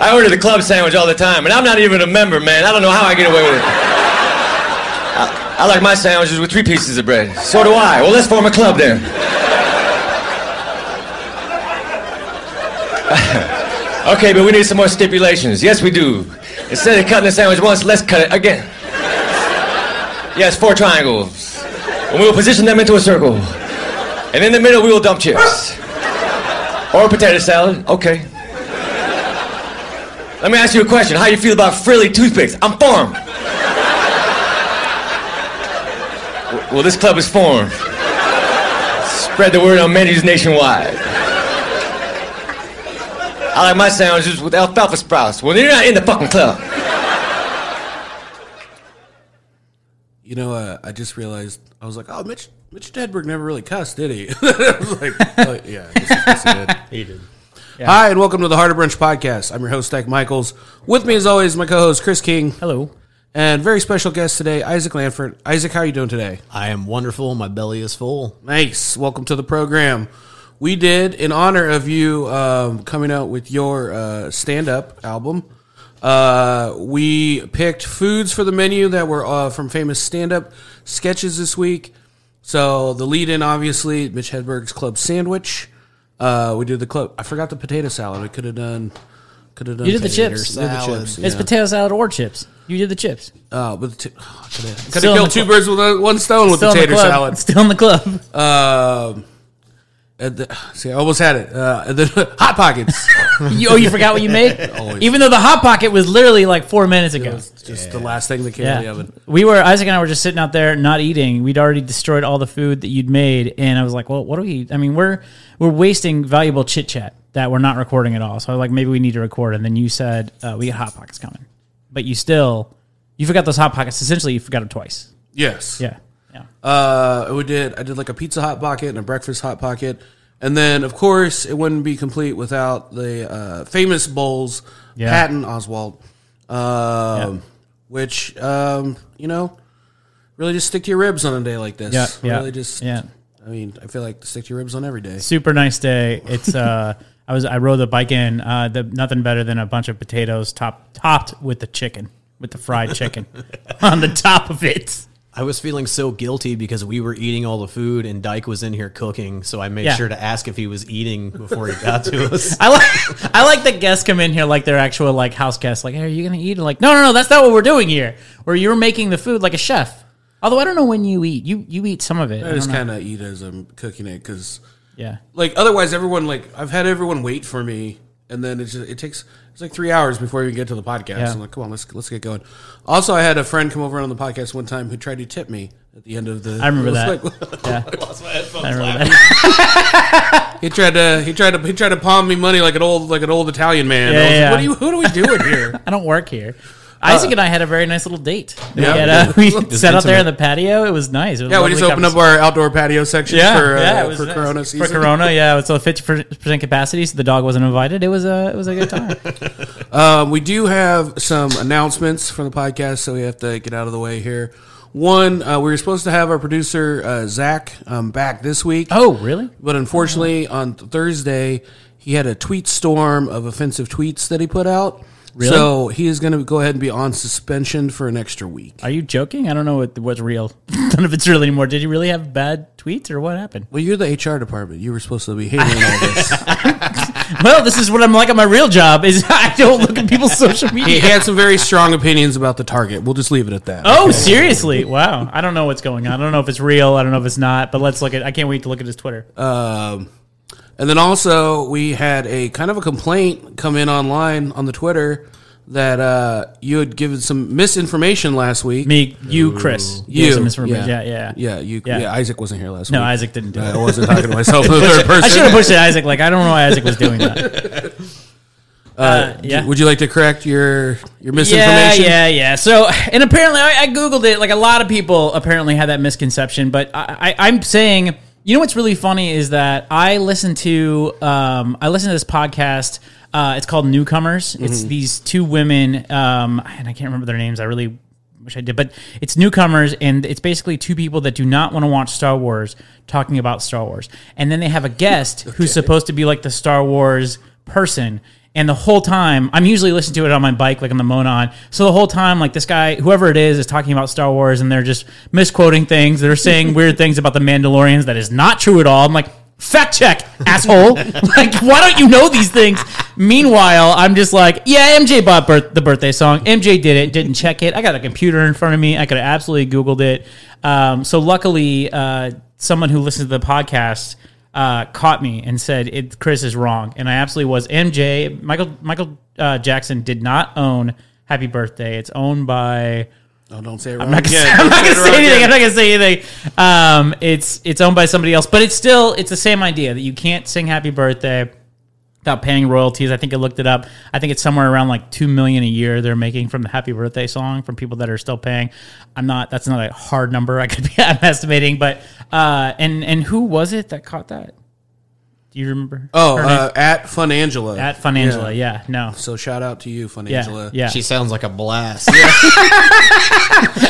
I order the club sandwich all the time, and I'm not even a member, man. I don't know how I get away with it. I, I like my sandwiches with three pieces of bread. So do I. Well, let's form a club then. okay, but we need some more stipulations. Yes, we do. Instead of cutting the sandwich once, let's cut it again. Yes, four triangles. And we will position them into a circle. And in the middle, we will dump chips. Or potato salad. Okay. Let me ask you a question. How you feel about frilly toothpicks? I'm formed. Well, this club is formed. Spread the word on menus nationwide. I like my sandwiches with alfalfa sprouts. Well, you're not in the fucking club. You know, uh, I just realized I was like, oh, Mitch Mitch Hedberg never really cussed, did he? I was like, oh, yeah, I guess, I guess he did. He did. Hi, and welcome to the Harder Brunch podcast. I'm your host, Dyke Michaels. With me, as always, my co-host Chris King, Hello. and very special guest today, Isaac Lanford. Isaac, how are you doing today? I am wonderful. My belly is full. Nice. Welcome to the program. We did, in honor of you um, coming out with your uh, stand-up album, uh, we picked foods for the menu that were uh, from famous stand-up sketches this week. So the lead-in, obviously, Mitch Hedberg's club sandwich. Uh, we did the club. I forgot the potato salad. We could have done. Could have done. You did the chips. We did the salad. chips. It's yeah. potato salad or chips. You did the chips. Oh, but the t- oh, could have Still in killed the two cl- birds with uh, one stone with Still in the potato club. salad. Still in the club. Um, and the, see, I almost had it. Uh, and then hot pockets. you, oh, you forgot what you made? Always. Even though the hot pocket was literally like four minutes ago. It's just the last thing that came out of the oven. We were Isaac and I were just sitting out there not eating. We'd already destroyed all the food that you'd made, and I was like, "Well, what do we?" I mean, we're we're wasting valuable chit chat that we're not recording at all. So I was like, maybe we need to record. And then you said uh, we got hot pockets coming, but you still you forgot those hot pockets. Essentially, you forgot them twice. Yes. Yeah, yeah. Uh, we did. I did like a pizza hot pocket and a breakfast hot pocket, and then of course it wouldn't be complete without the uh, famous bowls, Yeah. Patton Oswalt, um, which um, you know, really just stick to your ribs on a day like this. Yeah, yeah, Really just. yeah. I mean, I feel like stick to your ribs on every day. super nice day. It's uh, I was I rode the bike in. Uh, the nothing better than a bunch of potatoes top topped with the chicken, with the fried chicken on the top of it. I was feeling so guilty because we were eating all the food and Dyke was in here cooking, so I made Yeah. sure to ask if he was eating before he got to us. I like I like that guests come in here like they're actual like house guests. Like, hey, are you gonna eat? Like, no, no, no, that's not what we're doing here. Where you're making the food like a chef. Although I don't know when you eat. You you eat some of it. I I just don't know. kind of eat as I'm cooking it because, yeah. like, otherwise everyone like I've had everyone wait for me, and then it just it takes it's like three hours before we get to the podcast. Yeah. I'm like, come on, let's let's get going. Also, I had a friend come over on the podcast one time who tried to tip me at the end of the. I remember that. like- Yeah. I lost my headphones I remember that. He tried to he tried to he tried to palm me money like an old like an old Italian man. Yeah, I was like, what are you? Who do we doing here? I don't work here. Isaac and I had a very nice little date. We, Yeah. had, uh, we It sat out there in intimate. the patio. It was nice. It was a yeah, we lovely just opened up conversation. our outdoor patio section yeah, for uh, yeah, it was for nice. Corona season. For Corona, yeah, it's a fifty percent capacity, so the dog wasn't invited. It was a it was a good time. Um, we do have some announcements from the podcast, so we have to get out of the way here. One, uh, we were supposed to have our producer uh, Zach um, back this week, oh, really? but unfortunately on Thursday he had a tweet storm of offensive tweets that he put out. Really? So he is going to go ahead and be on suspension for an extra week. Are you joking? I don't know what what's real. None of it's real anymore. Did you really have bad tweets, or what happened? Well, you're the HR department. You were supposed to be handling all this. Well, this is what I'm like at my real job. Is I don't look at people's social media. he had some very strong opinions about the target. We'll just leave it at that. Oh, seriously? Wow. I don't know what's going on. I don't know if it's real. I don't know if it's not. But let's look at. I can't wait to look at his Twitter. Um, and then also we had a kind of a complaint come in online on the Twitter that uh, you had given some misinformation last week. Me, you, Chris. you, some information. Yeah, yeah, yeah. You, Yeah. yeah. Isaac wasn't here last No, week. No, Isaac didn't do I it. wasn't talking to myself in the third person. I should have pushed it, Isaac. Like I don't know why Isaac was doing that. Uh, yeah. Would you like to correct your your misinformation? Yeah, yeah, yeah. So, and apparently, I, I googled it. Like a lot of people apparently had that misconception. But I, I, I'm saying, you know, what's really funny is that I listen to, um, I listen to this podcast. Uh, it's called Newcomers. It's these two women, um, and I can't remember their names. I really wish I did, but it's newcomers, and it's basically two people that do not want to watch Star Wars talking about Star Wars, and then they have a guest who's supposed to be like the Star Wars person, And the whole time, I'm usually listening to it on my bike, like on the Monon. So the whole time, like this guy, whoever it is, is talking about Star Wars, and they're just misquoting things. They're saying weird things about the Mandalorians that is not true at all. I'm like, fact check, asshole. like, why don't you know these things? Meanwhile, I'm just like, yeah, MJ bought birth- the birthday song. MJ did it, didn't check it. I got a computer in front of me. I could have absolutely Googled it. Um, so luckily, uh, someone who listens to the podcast uh, caught me and said it, Chris is wrong, and I absolutely was. MJ Michael Michael uh, Jackson did not own Happy Birthday. It's owned by. Oh, don't say it wrong I'm not gonna, again. say, I'm Don't gonna say anything. again. I'm not gonna say anything. Um, it's it's owned by somebody else, but it's still it's the same idea that you can't sing Happy Birthday without paying royalties. I think I looked it up. I think it's somewhere around like two million a year they're making from the Happy Birthday song from people that are still paying. I'm not. That's not a hard number. I could be. I'm estimating, but uh, and and who was it that caught that? Do you remember? Oh, her name? uh, at Fun Angela. at Fun Angela. Yeah. No. So shout out to you, Fun Yeah. Angela. Yeah. She sounds like a blast.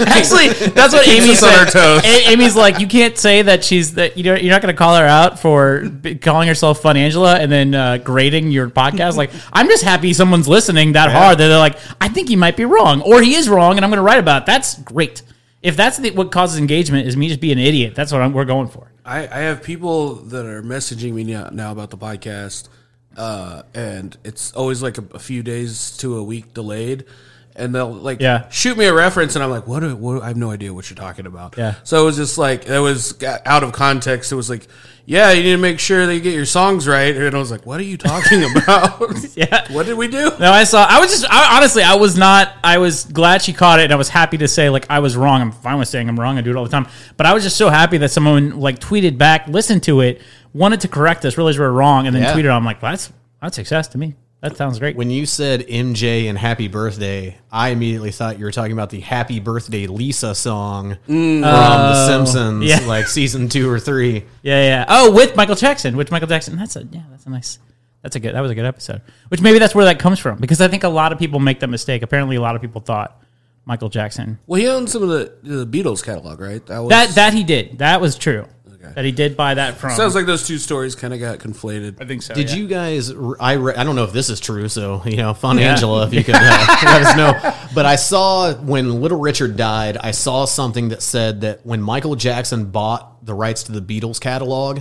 Actually, that's what Amy on said. toes. A- Amy's like, you can't say that she's that you know you're not going to call her out for b- calling herself Fun Angela and then uh, grading your podcast. Like, I'm just happy someone's listening that hard that they're like, I think he might be wrong or he is wrong, and I'm going to write about it. That's great. If that's the, what causes engagement, is me just being an idiot. That's what I'm, we're going for. I, I have people that are messaging me now, now about the podcast, uh, and it's always like a, a few days to a week delayed. And they'll like Yeah. shoot me a reference, and I'm like, what, what? I have no idea what you're talking about. Yeah. So it was just like it was out of context. It was like, yeah, you need to make sure that you get your songs right. And I was like, what are you talking about? Yeah. What did we do? No, I saw. I was just I, honestly, I was not. I was glad she caught it, and I was happy to say like I was wrong. I'm fine with saying I'm wrong. I do it all the time. But I was just so happy that someone like tweeted back, listened to it, wanted to correct us, realized we were wrong, and then Yeah. tweeted. I'm like, that's that's success to me. That sounds great. when you said MJ and Happy Birthday, I immediately thought you were talking about the Happy Birthday Lisa song mm. from The oh. Simpsons, yeah. like season two or three. yeah, yeah. Oh, with Michael Jackson. Which Michael Jackson? That's a yeah. That's a nice. That's a good. That was a good episode. Which maybe that's where that comes from because I think a lot of people make that mistake. Apparently, a lot of people thought Michael Jackson. Well, he owns some of the the Beatles catalog, right? That was That that he did. That was true. That he did buy that from. sounds like those two stories kind of got conflated. I think so. Did yeah. you guys? I re, I don't know if this is true, so you know, fun Yeah. Angela, if you could uh, let us know. But I saw when Little Richard died, I saw something that said that when Michael Jackson bought the rights to the Beatles catalog,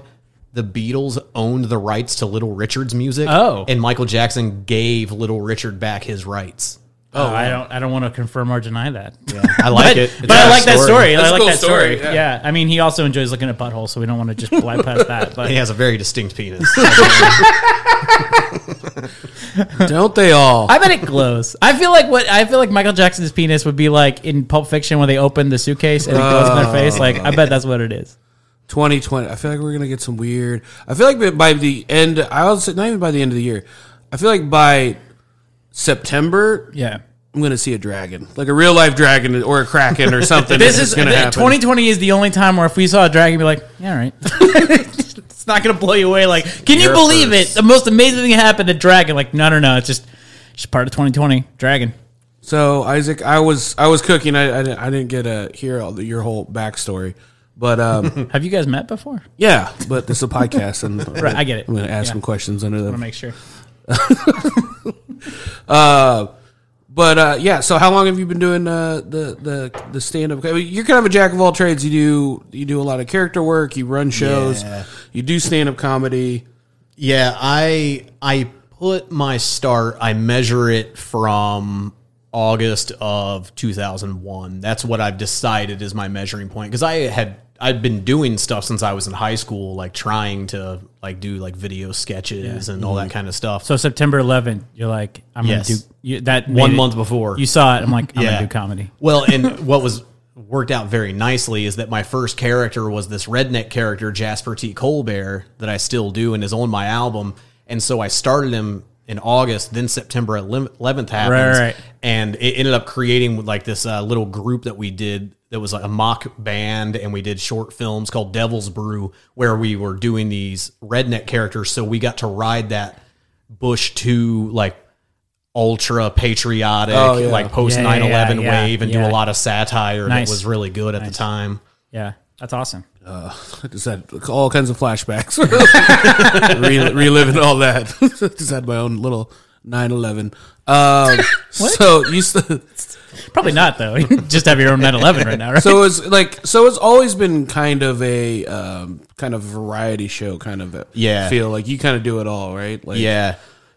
the Beatles owned the rights to Little Richard's music. Oh. and Michael Jackson gave Little Richard back his rights. Oh, oh I don't. I don't want to confirm or deny that. I like but, it. but I like that story. That's I a like cool that story. story, Yeah. yeah. I mean, he also enjoys looking at buttholes, so we don't want to just bypass that. But He has a very distinct penis. Don't they all? I bet it glows. I feel like what I feel like Michael Jackson's penis would be like in Pulp Fiction when they open the suitcase and it goes in their oh. face. Like I bet that's what it is. 2020. I feel like we're gonna get some weird. I feel like by- by the end, I was not even by the end of the year. I feel like by September, Yeah. I'm gonna see a dragon, like a real life dragon or a kraken or something. This is gonna the- happen. 2020 is the only time where if we saw a dragon, be like, yeah, all right. it's not gonna blow you away. Like, can you believe first. it? The most amazing thing happened to dragon. Like, no, no, no. It's just, just part of 2020. Dragon. So Isaac, I was I was cooking. I I didn't, I didn't get to hear all the, your whole backstory, but um, Have you guys met before? yeah. But this is a podcast, and Right, I get it. I'm gonna ask Yeah. some questions under to them. make sure. But uh, yeah, so how long have you been doing uh, the the the stand up? You're kind of a jack of all trades. You do you do a lot of character work. You run shows. Yeah. You do stand up comedy. Yeah, I I put my start. I measure it from August of 2001. That's what I've decided is my measuring point because I had I've been doing stuff since I was in high school, like trying to like do like video sketches and all that mm-hmm. kind of stuff. So September 11th, you're like, I'm Yes. gonna do you, that. One it- month before. you saw it. I'm like, I'm Yeah. gonna do comedy. Well, and what was worked out very nicely is that my first character was this redneck character, Jasper T. Colbert, that I still do and is on my album. And so I started him in August, then September 11th happens. Right, right. And it ended up creating like this uh, little group that we did that was like a mock band and we did short films called Devil's Brew where we were doing these redneck characters. So we got to ride that Bush 2 like ultra patriotic, Oh, yeah. like post Yeah, 9 yeah, 11 yeah, wave and do a lot of satire Nice. that was really good at the time. Yeah, that's awesome. I just had all kinds of flashbacks, Re- reliving all that. just had my own little 9/11. Um, so you s- Probably not though. You Just have your own 911 right now, right? so it's like so it's always been kind of a um, kind of variety show kind of Yeah. feel like you kind of do it all right like Yeah,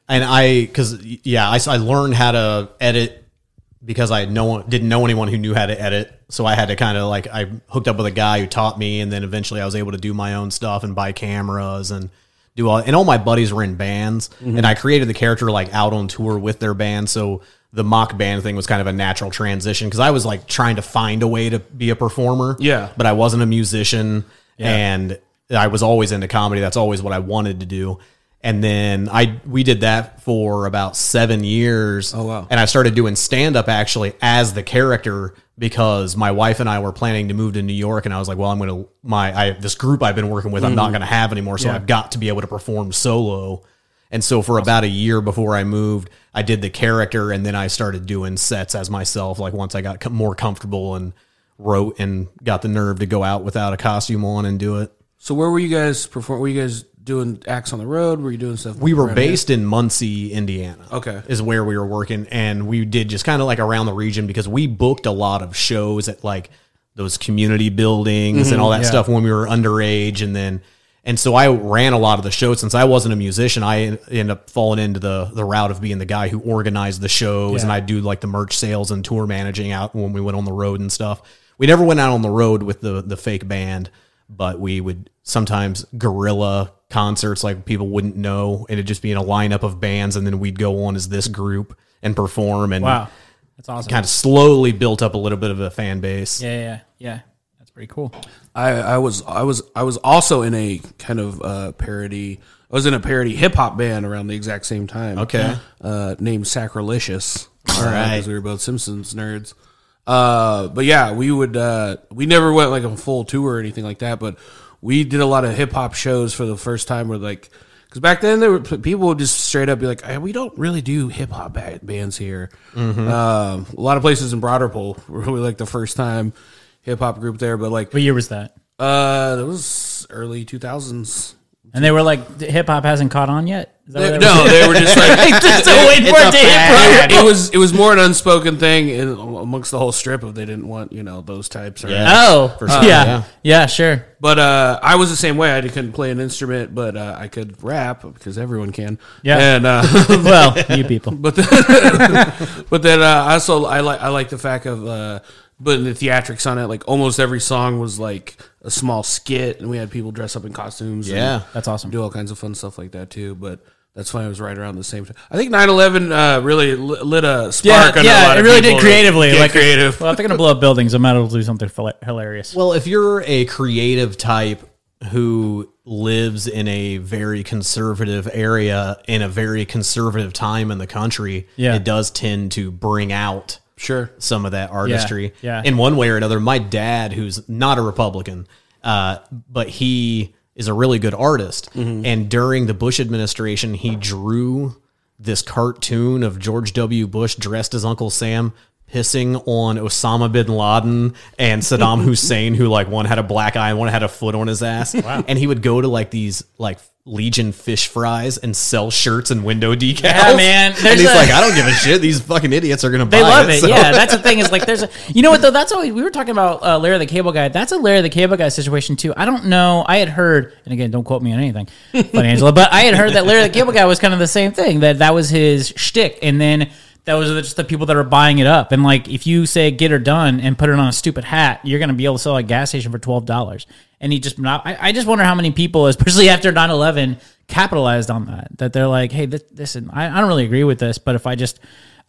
and I because yeah, I, I learned how to edit because I no one didn't know anyone who knew how to edit, so I had to kind of like I hooked up with a guy who taught me, and then eventually I was able to do my own stuff and buy cameras and do all. And all my buddies were in bands, Mm-hmm. and I created the character like out on tour with their band, so. The mock band thing was kind of a natural transition because I was like trying to find a way to be a performer. Yeah. But I wasn't a musician and I was always into comedy. That's always what I wanted to do. And then I we did that for about seven years. Oh, wow. And I started doing stand up actually as the character because my wife and I were planning to move to New York, and I was like, well, I'm gonna my I this group I've been working with, I'm not mm-hmm. gonna have anymore, so Yeah. I've got to be able to perform solo. And so for about a year before I moved, I did the character, and then I started doing sets as myself. Like once I got more comfortable and wrote and got the nerve to go out without a costume on and do it. so where were you guys perform were you guys doing acts on the road were you doing stuff We were based in Muncie, Indiana. Okay. Is where we were working. And we did just kind of like around the region because we booked a lot of shows at like those community buildings and all mm-hmm. that yeah. stuff when we were underage. And then, and so I ran a lot of the shows. Since I wasn't a musician, I en- ended up falling into the, the route of being the guy who organized the shows. And I'd do like the merch sales and tour managing out when we went on the road and stuff. We never went out on the road with the, the fake band, but we would sometimes guerrilla concerts like people wouldn't know and it'd just be in a lineup of bands and then we'd go on as this group and perform and wow, that's awesome. kind of slowly built up a little bit of a fan base. Yeah, yeah, yeah. That's pretty cool. I, I was I was I was also in a kind of uh, parody. I was in a parody hip hop band around the exact same time. Okay. uh, named Sacrilicious. All right. because we were both Simpsons nerds. Uh, but yeah, we would. Uh, we never went like a full tour or anything like that. But we did a lot of hip hop shows for the first time. Where like, because back then there were people would just straight up be like, "Hey, "We don't really do hip hop bands here." Mm-hmm. Um, a lot of places in Broderpool were really like the first time hip hop group there. But like, What year was that? uh, that was early two thousands. And they were like, hip hop hasn't caught on yet. Is that what No, was? they were just like Just still waiting for it to hit. it was it was more an unspoken thing in, amongst the whole strip of they didn't want you know those types. Or, Yeah. Oh, sure, yeah. yeah. yeah, sure. But uh, I was the same way. I couldn't play an instrument, but uh, I could rap because everyone can. Yeah. And uh, well, you people. but then, but then uh, I also I like I like the fact of putting the theatrics on it. Like almost every song was like a small skit, and we had people dress up in costumes. and Yeah. That's awesome. do all kinds of fun stuff like that too. But that's funny. It was right around the same time. I think 9-11 uh, really lit a spark. Yeah, under a yeah, lot it of really did creatively. get like creative. Well, if they're gonna blow up buildings, I might as well do something hilarious. Well, if you're a creative type who lives in a very conservative area in a very conservative time in the country, Yeah. it does tend to bring out Sure. some of that artistry yeah. in one way or another. My dad, who's not a Republican, uh, but he is a really good artist. And during the Bush administration, he drew this cartoon of George W. Bush dressed as Uncle Sam pissing on Osama bin Laden and Saddam Hussein, who like one had a black eye and one had a foot on his ass. And he would go to like these like Legion fish fries and sell shirts and window decals. Yeah, man. And he's a- like, I don't give a shit. These fucking idiots are gonna buy They love it. so- Yeah, that's the thing. Is like there's a you know what though. That's always we were talking about uh, Larry the Cable Guy. That's a Larry the Cable Guy situation too. I don't know. I had heard, and again, don't quote me on anything, but Angela. But I had heard that Larry the Cable Guy was kind of the same thing. That that was his shtick, and then. That was just the people that are buying it up, and like if you say "get her done" and put it on a stupid hat, you're going to be able to sell a gas station for twelve dollars. And he just not. I, I just wonder how many people, especially after 9-11, capitalized on that. That they're like, "Hey, this, is, I, I don't really agree with this, but if I just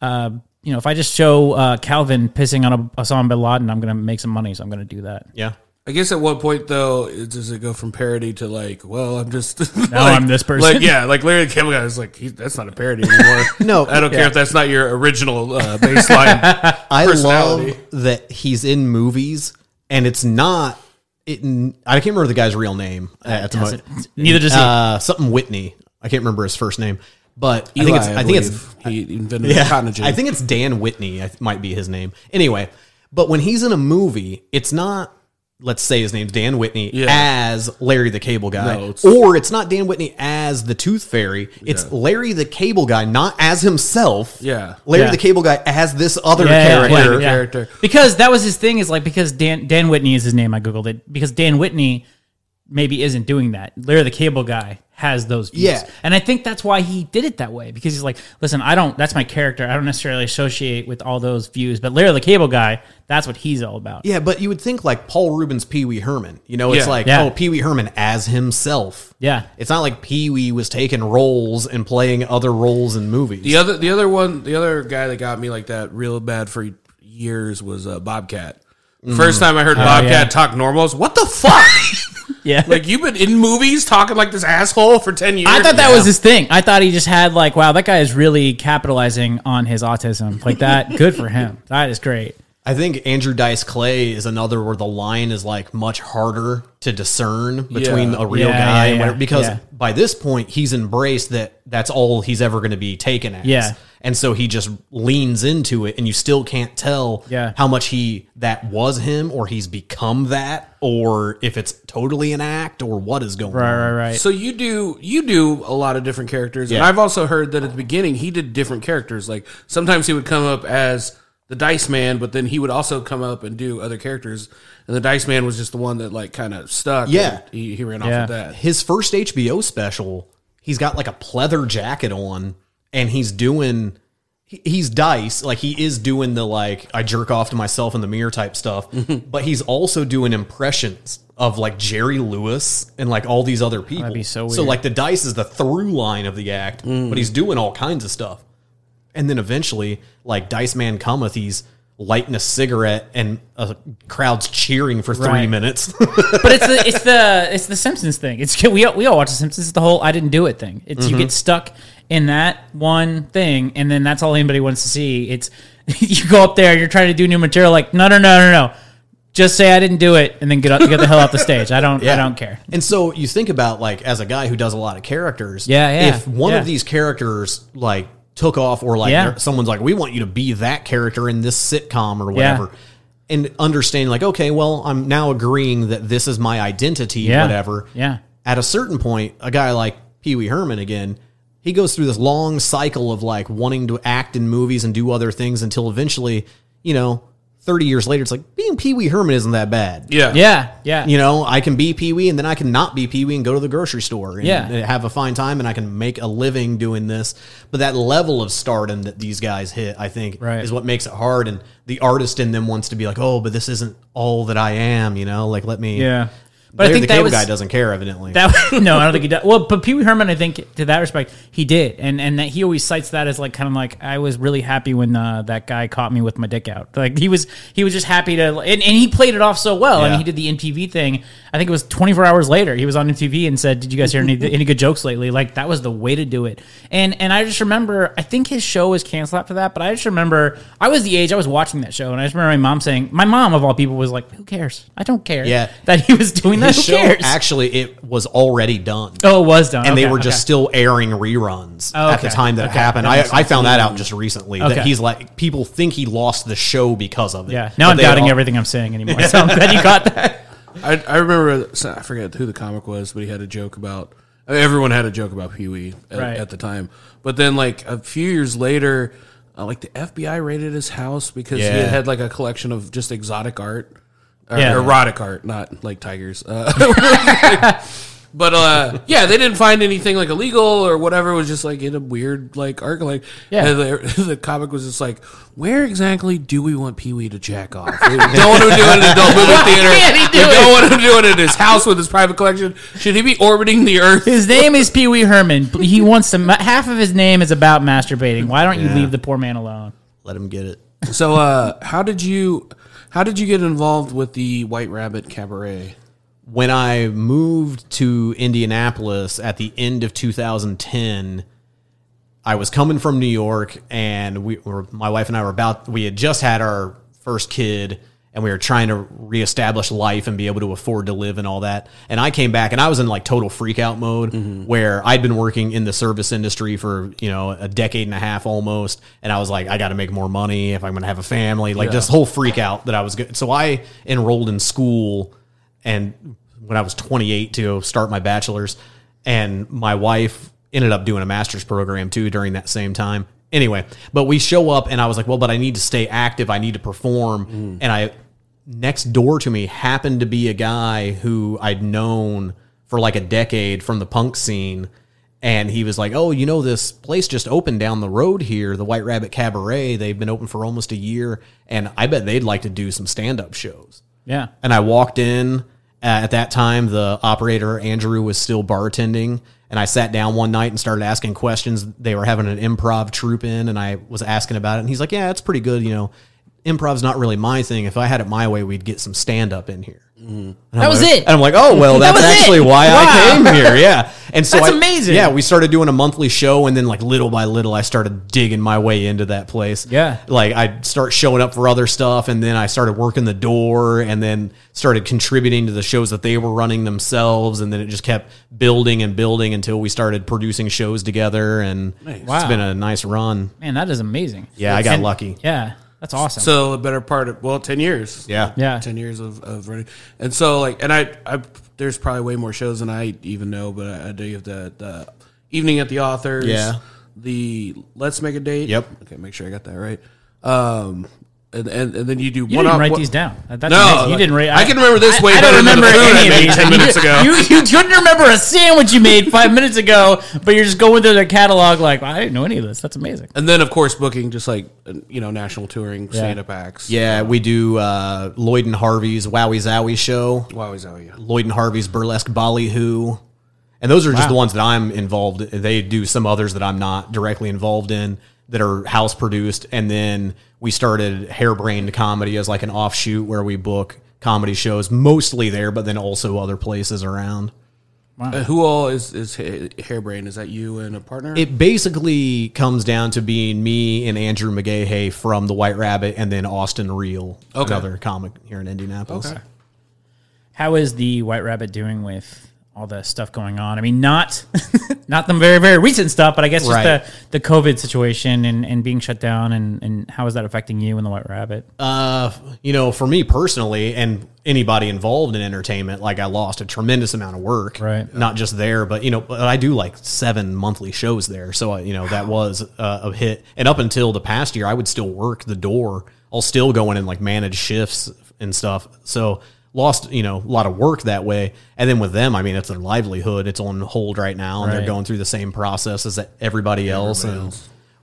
uh, you know, if I just show uh, Calvin pissing on a Osama bin Laden, I'm going to make some money, so I'm going to do that. Yeah. I guess at what point though it- does it go from parody to like, well, I'm just Now like, I'm this person. Like, yeah, like Larry the Cable Guy is like, he, that's not a parody anymore. No, I don't care if that's not your original uh, baseline. I personality. love that he's in movies and it's not. It, I can't remember the guy's real name at the moment. Neither does he. Uh, something Whitney. I can't remember his first name, but I think it's. I, think it's. believe. he invented Yeah, cotton. I think it's Dan Whitney. I th- might be his name. Anyway, but when he's in a movie, it's not let's say his name's Dan Whitney Yeah. as Larry the Cable Guy, No, it's- or it's not Dan Whitney as the Tooth Fairy. It's Larry the Cable Guy, not as himself. Yeah. Larry Yeah. the Cable Guy as this other Yeah, yeah, character. yeah, character. Because that was his thing. Is like because Dan Dan Whitney is his name. I googled it because Dan Whitney maybe isn't doing that. Larry the Cable Guy has those views. Yeah. and I think that's why he did it that way because he's like, listen, I don't. That's my character. I don't necessarily associate with all those views, but Larry the Cable Guy, that's what he's all about. Yeah, but you would think like Paul Reubens Pee Wee Herman. You know, it's Yeah. like, Yeah. oh, Pee Wee Herman as himself. Yeah. It's not like Pee Wee was taking roles and playing other roles in movies. The other, the other one, the other guy that got me like that real bad for years was uh, Bobcat. First mm-hmm. time I heard oh, Bobcat yeah. talk normal, I was, what the fuck? Yeah. like you've been in movies talking like this asshole for ten years. I thought that was his thing. I thought he just had like, wow, that guy is really capitalizing on his autism. Like that, good for him. That is great. I think Andrew Dice Clay is another where the line is like much harder to discern between Yeah. a real Yeah, guy yeah, and whatever, because yeah. by this point he's embraced that that's all he's ever going to be taken as. Yeah. And so he just leans into it and you still can't tell Yeah. how much he that was him or he's become that or if it's totally an act or what is going Right, on. right, right. Right. So you do you do a lot of different characters, and I've also heard that at the beginning he did different characters. Like sometimes he would come up as the Dice Man, but then he would also come up and do other characters. And the Dice Man was just the one that like kind of stuck. Yeah. he, he ran Yeah. off with that. his first HBO special, he's got like a pleather jacket on and he's doing he's dice like he is doing the like I jerk off to myself in the mirror type stuff, mm-hmm. but he's also doing impressions of like Jerry Lewis and like all these other people. be so So weird. like the dice is the through line of the act, but mm. he's doing all kinds of stuff. And then eventually, like Dice Man cometh, he's lighting a cigarette and a crowd's cheering for three Right. minutes. but it's the it's the it's the Simpsons thing. It's we all, we all watch the Simpsons. It's the whole I didn't do it thing. It's you mm-hmm. get stuck in that one thing, and then that's all anybody wants to see. It's you go up there you're trying to do new material. Like no no no no no, just say I didn't do it, and then get up, get the hell off the stage. I don't I don't care. And so you think about like as a guy who does a lot of characters, Yeah, yeah, If one yeah. of these characters like took off, or like Yeah. someone's like, "We want you to be that character in this sitcom or whatever," and understanding like, okay, well, I'm now agreeing that this is my identity, Yeah. whatever. Yeah. At a certain point, a guy like Pee Wee Herman again. He goes through this long cycle of like wanting to act in movies and do other things until eventually, you know, 30 years later, it's like being Pee Wee Herman isn't that bad. Yeah, Yeah yeah You know, I can be Pee Wee and then I can not be Pee Wee and go to the grocery store and Yeah. have a fine time and I can make a living doing this. But that level of stardom that these guys hit, I think, Right. is what makes it hard. And the artist in them wants to be like, oh, but this isn't all that I am, you know? Like, let me. yeah. But I think the that Cable was guy doesn't care, evidently. That no, I don't think he does. Well, but Pee Wee Herman, I think to that respect, he did, and and that he always cites that as like kind of like I was really happy when uh, that guy caught me with my dick out. Like he was he was just happy to, and, and he played it off so well. I mean, he did the MTV thing. I think it was 24 hours later. He was on MTV and said, "Did you guys hear any any good jokes lately?" Like that was the way to do it. And and I just remember, I think his show was canceled after that, but I just remember I was the age I was watching that show, and I just remember my mom saying, my mom of all people was like, "Who cares? I don't care." Yeah. that he was doing that. His Who show, cares? actually, it was already done. Oh, it was done, and they Okay, were just okay. still airing reruns Oh, at the okay. time that it Okay. happened. That I, makes I found that out just recently. Okay. That he's like people think he lost the show because of it. Yeah. Now But I'm they doubting all- everything I'm saying anymore. So I'm glad you got that. I, I remember so I forget who the comic was, but he had a joke about I mean, everyone had a joke about Pee Wee at, Right. at the time. But then like a few years later, uh, like the FBI raided his house because he Yeah. had, had like a collection of just exotic art, or Yeah. erotic art, not like tigers. Uh, but uh, yeah, they didn't find anything like illegal or whatever. It was just like in a weird like art like Yeah. And the, the comic was just like, where exactly do we want Pee Wee to jack off? We don't want him to do it in an adult movie theater. do we it? don't want him to do it in his house with his private collection. Should he be orbiting the Earth? His name is Pee Wee Herman. He wants to. Half of his name is about masturbating. Why don't you Yeah. leave the poor man alone? Let him get it. So, uh, how did you how did you get involved with the White Rabbit Cabaret? when I moved to Indianapolis at the end of 2010, I was coming from New York, and we were my wife and I were about we had just had our first kid, and we were trying to reestablish life and be able to afford to live and all that. And I came back, and I was in like total freak out mode, mm-hmm. where I'd been working in the service industry for you know a decade and a half almost, and I was like, I got to make more money if I'm going to have a family, like Yeah. this whole freak out that I was good. So I enrolled in school and when I was 28 to start my bachelor's, and my wife ended up doing a master's program too during that same time. Anyway, but we show up, and I was like, well, but I need to stay active. I need to perform, and I next door to me happened to be a guy who I'd known for like a decade from the punk scene. And he was like, Oh, you know, this place just opened down the road here, the White Rabbit Cabaret. They've been open for almost a year. And I bet they'd like to do some stand up shows. Yeah. And I walked in. Uh, at that time, the operator, Andrew, was still bartending. And I sat down one night and started asking questions. They were having an improv troupe in, and I was asking about it. And he's like, Yeah, it's pretty good. You know, improv's not really my thing. If I had it my way, we'd get some stand up in here. Mm-hmm. That was like- it. And I'm like, oh well, That that's it. actually why Wow. I came here. Yeah, and so That's I- amazing. Yeah, we started doing a monthly show, and then like little by little, I started digging my way into that place. Yeah. like I'd start showing up for other stuff, and then I started working the door, and then started contributing to the shows that they were running themselves, and then it just kept building and building until we started producing shows together, and it's Wow. been a nice run. Man, that is amazing. Yeah, I got And- lucky. Yeah, that's awesome. So a better part of well, ten years. Yeah, yeah. ten years of, of running, and so like, and I, I, there's probably way more shows than I even know, but I, I do have the the evening at the authors. Yeah. the let's make a date. Yep. Okay, make sure I got that right. Um, and and, and then you do you one didn't off- wait one- these down. That's No, amazing. you didn't write. I can remember this way I, better don't than the remember food I any of these. 10 You- minutes ago. You, you couldn't remember a sandwich you made five minutes ago, but you're just going through their catalog like I didn't know any of this. That's amazing. And then of course booking just like you know national touring stand up acts. yeah. We do uh, Lloyd and Harvey's Wowie Zowie show. Wow, is that yeah. Lloyd and Harvey's Burlesque Ballyhoo. And those are just Wow. the ones that I'm involved They do some others that I'm not directly involved in that are house produced. And then we started Hairbrained Comedy as like an offshoot where we book comedy shows mostly there, but then also other places around. Uh, who all is is Ha- Hairbrain? Is that you and a partner? It basically comes down to being me and Andrew McGahey from The White Rabbit and then Austin Reel, Okay. another comic here in Indianapolis. okay. How is the White Rabbit doing with all the stuff going on? I mean, not not the very very recent stuff, but I guess just the the COVID situation and, and being shut down and and how is that affecting you and the White Rabbit? Uh, you know, for me personally, and anybody involved in entertainment, like I lost a tremendous amount of work. Right. Not just there, but you know, but I do like seven monthly shows there, so uh, you know that was uh, a hit. And up until the past year, I would still work the door. I'll still go in and like manage shifts and stuff. So lost you know a lot of work that way. And then with them, I mean, it's their livelihood. It's on hold right now, and Right. they're going through the same process as everybody else. and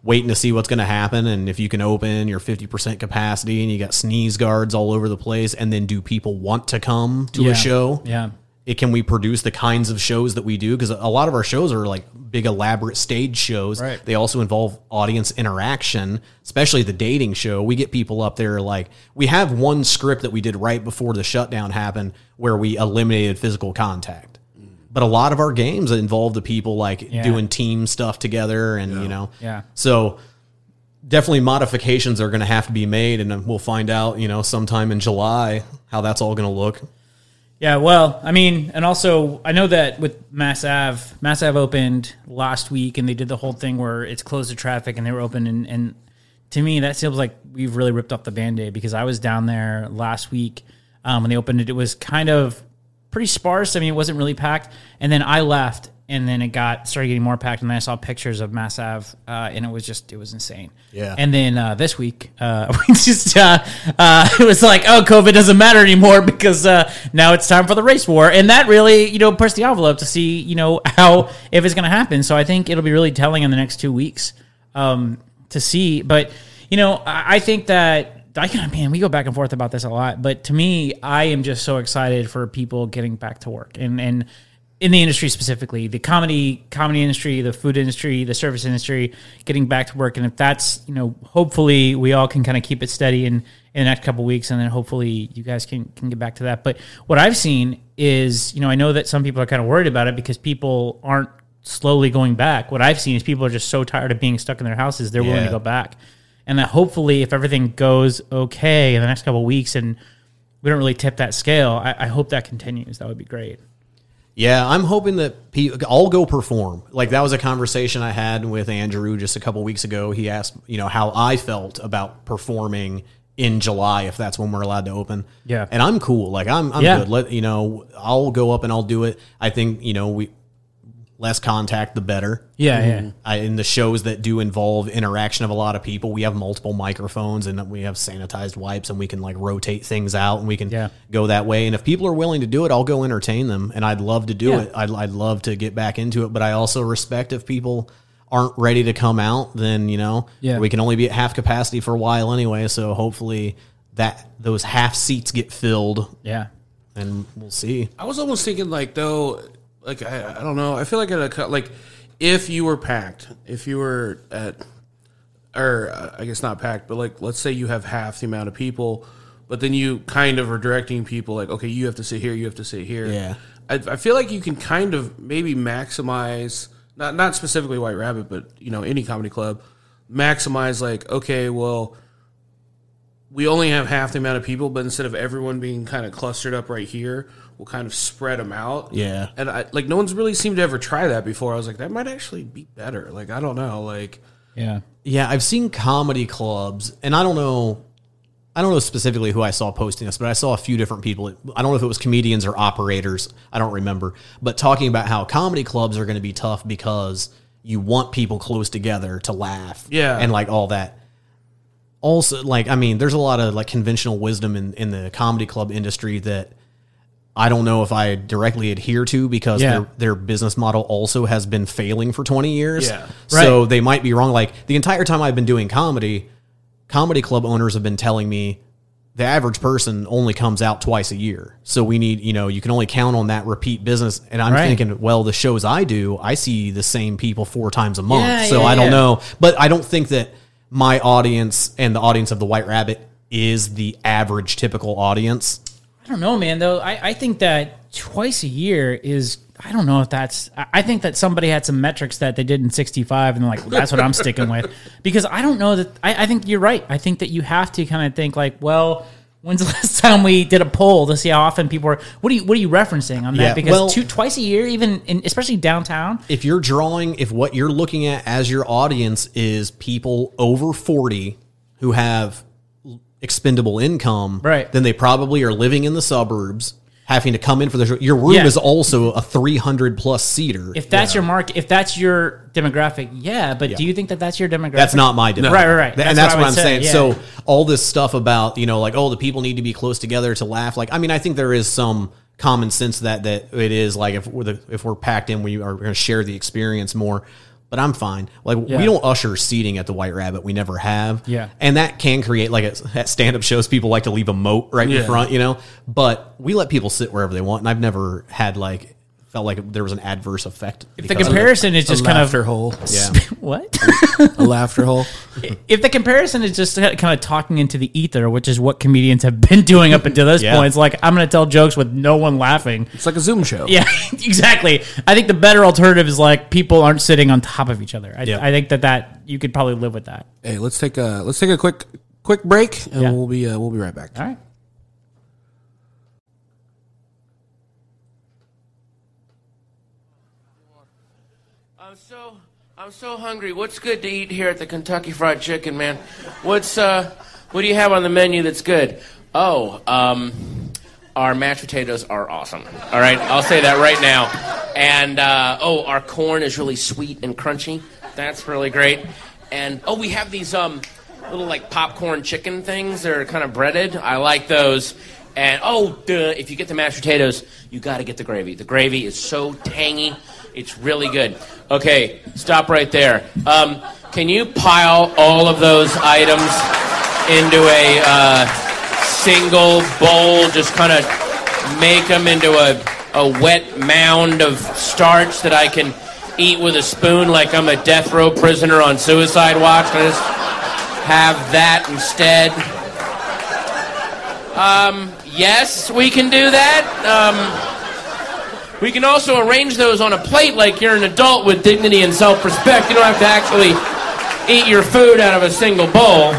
waiting to see what's going to happen and if you can open your 50% capacity and you got sneeze guards all over the place and then do people want to come to Yeah. a show Yeah. It can we produce the kinds of shows that we do? Because a lot of our shows are like big elaborate stage shows. Right. they also involve audience interaction especially the dating show. We get people up there like we have one script that we did right before the shutdown happened where we eliminated physical contact. But a lot of our games involve the people like Yeah. doing team stuff together and you know. Yeah. so definitely modifications are going to have to be made and we'll find out you know sometime in july how that's all going to look Yeah, well, I mean, and also I know that with Mass Ave, Mass Ave opened last week, and they did the whole thing where it's closed to traffic, and they were open, and, and to me that seems like we've really ripped off the band-aid because I was down there last week um, when they opened it. It was kind of pretty sparse. I mean, it wasn't really packed, and then I left, and then it got started getting more packed, and then I saw pictures of Mass Ave, uh, and it was just it was insane. Yeah. And then uh, this week, uh, we just uh, uh, it was like, oh, COVID doesn't matter anymore because uh, now it's time for the race war, and that really you know pushed the envelope to see you know how if it's going to happen. So I think it'll be really telling in the next two weeks um, to see. But you know, I, I think that. I can, man, we go back and forth about this a lot, but to me, I am just so excited for people getting back to work and and in the industry specifically, the comedy comedy industry, the food industry, the service industry, getting back to work. And if that's you know, hopefully we all can kind of keep it steady in in the next couple weeks, and then hopefully you guys can can get back to that. But what I've seen is, you know, I know that some people are kind of worried about it because people aren't slowly going back. What I've seen is people are just so tired of being stuck in their houses, they're willing to go back. And that hopefully, if everything goes okay in the next couple of weeks and we don't really tip that scale, I, I hope that continues. That would be great. Yeah, I'm hoping that people, I'll go perform. Like that was a conversation I had with Andrew just a couple weeks ago. He asked, you know, how I felt about performing in July if that's when we're allowed to open. Yeah. and I'm cool. Like I'm, I'm Yeah. good. Let you know, I'll go up and I'll do it. I think you know we less contact the better. Yeah, yeah. Mm-hmm. I, in the shows that do involve interaction of a lot of people, we have multiple microphones and we have sanitized wipes, and we can like rotate things out, and we can Yeah. go that way. And if people are willing to do it, I'll go entertain them, and I'd love to do Yeah. it. I'd, I'd love to get back into it, but I also respect if people aren't ready to come out, then you know, Yeah. we can only be at half capacity for a while anyway. So hopefully that those half seats get filled, Yeah. and we'll see. I was almost thinking like though, like I, I don't know. I feel like at a like if you were packed, if you were at, or uh, I guess not packed, but like let's say you have half the amount of people, but then you kind of are directing people like, okay, you have to sit here, you have to sit here. Yeah. I, I feel like you can kind of maybe maximize not not specifically White Rabbit, but you know any comedy club maximize like okay, well we only have half the amount of people, but instead of everyone being kind of clustered up right here, we'll kind of spread them out. Yeah. And I like no one's really seemed to ever try that before. I was like, that might actually be better. Like I don't know. Like Yeah. Yeah, I've seen comedy clubs, and I don't know, I don't know specifically who I saw posting this, but I saw a few different people. I don't know if it was comedians or operators. I don't remember, but talking about how comedy clubs are going to be tough because you want people close together to laugh, Yeah. and like all that. Also, like I mean, there's a lot of like conventional wisdom in in the comedy club industry that. I don't know if I directly adhere to because Yeah. their their business model also has been failing for 20 years. Yeah. So they might be wrong. Like the entire time I've been doing comedy, comedy club owners have been telling me the average person only comes out twice a year. So we need, you know, you can only count on that repeat business. And I'm Right. thinking, well, the shows I do, I see the same people four times a month. Yeah, so yeah, I don't know. But I don't think that my audience and the audience of the White Rabbit is the average typical audience. I don't know, man. Though I, I think that twice a year is. I don't know if that's. I I think that somebody had some metrics that they did in '65, and like, well, "That's what I'm sticking with." Because I don't know that. I, I think you're right. I think that you have to kind of think like, well, when's the last time we did a poll to see how often people are? What are you What are you referencing on that? Yeah, because well- two twice a year, even in, especially downtown. if you're drawing, if what you're looking at as your audience is people over 40 who have expendable income, Right. then they probably are living in the suburbs, having to come in for the show. Your room Yeah. is also a 300 plus seater. If that's your market, if that's your demographic, yeah. But do you think that that's your demographic? That's not my demographic. Right, right, right. and That's that's what I what, would I'm say, saying. yeah. So all this stuff about, you know, like, oh, the people need to be close together to laugh. Like, I mean, I think there is some common sense that that it is like if we're the, if we're packed in, we are going to share the experience more. But I'm fine. Like Yeah. we don't usher seating at the White Rabbit. We never have. Yeah. and that can create like at- at stand up shows, people like to leave a moat right in front, you know. But we let people sit wherever they want, and I've never had like felt like there was an adverse effect. If the because of it. comparison is a just kind of laughter of hole. Yeah. what? a laughter hole. if the comparison is just kind of talking into the ether, which is what comedians have been doing up until this Yeah. point, it's like I'm going to tell jokes with no one laughing. It's like a Zoom show. Yeah, exactly. I think the better alternative is like people aren't sitting on top of each other. I, Yeah. I think that that you could probably live with that. Hey, let's take a let's take a quick quick break, and Yeah. we'll be uh, we'll be right back. All right. I'm so I'm so hungry. What's good to eat here at the Kentucky Fried Chicken, man? What's uh what do you have on the menu that's good? Oh, um our mashed potatoes are awesome. All right, I'll say that right now. And uh, oh, our corn is really sweet and crunchy. That's really great. And oh, we have these um little like popcorn chicken things. They're kind of breaded. I like those. And oh, duh, if you get the mashed potatoes, you got to get the gravy. The gravy is so tangy. It's really good. Okay, stop right there. Um, can you pile all of those items into a uh, single bowl? Just kind of make them into a, a wet mound of starch that I can eat with a spoon like I'm a death row prisoner on suicide watch. Can I just have that instead? Um, yes, we can do that. Um, we can also arrange those on a plate like you're an adult with dignity and self respect. You don't have to actually eat your food out of a single bowl.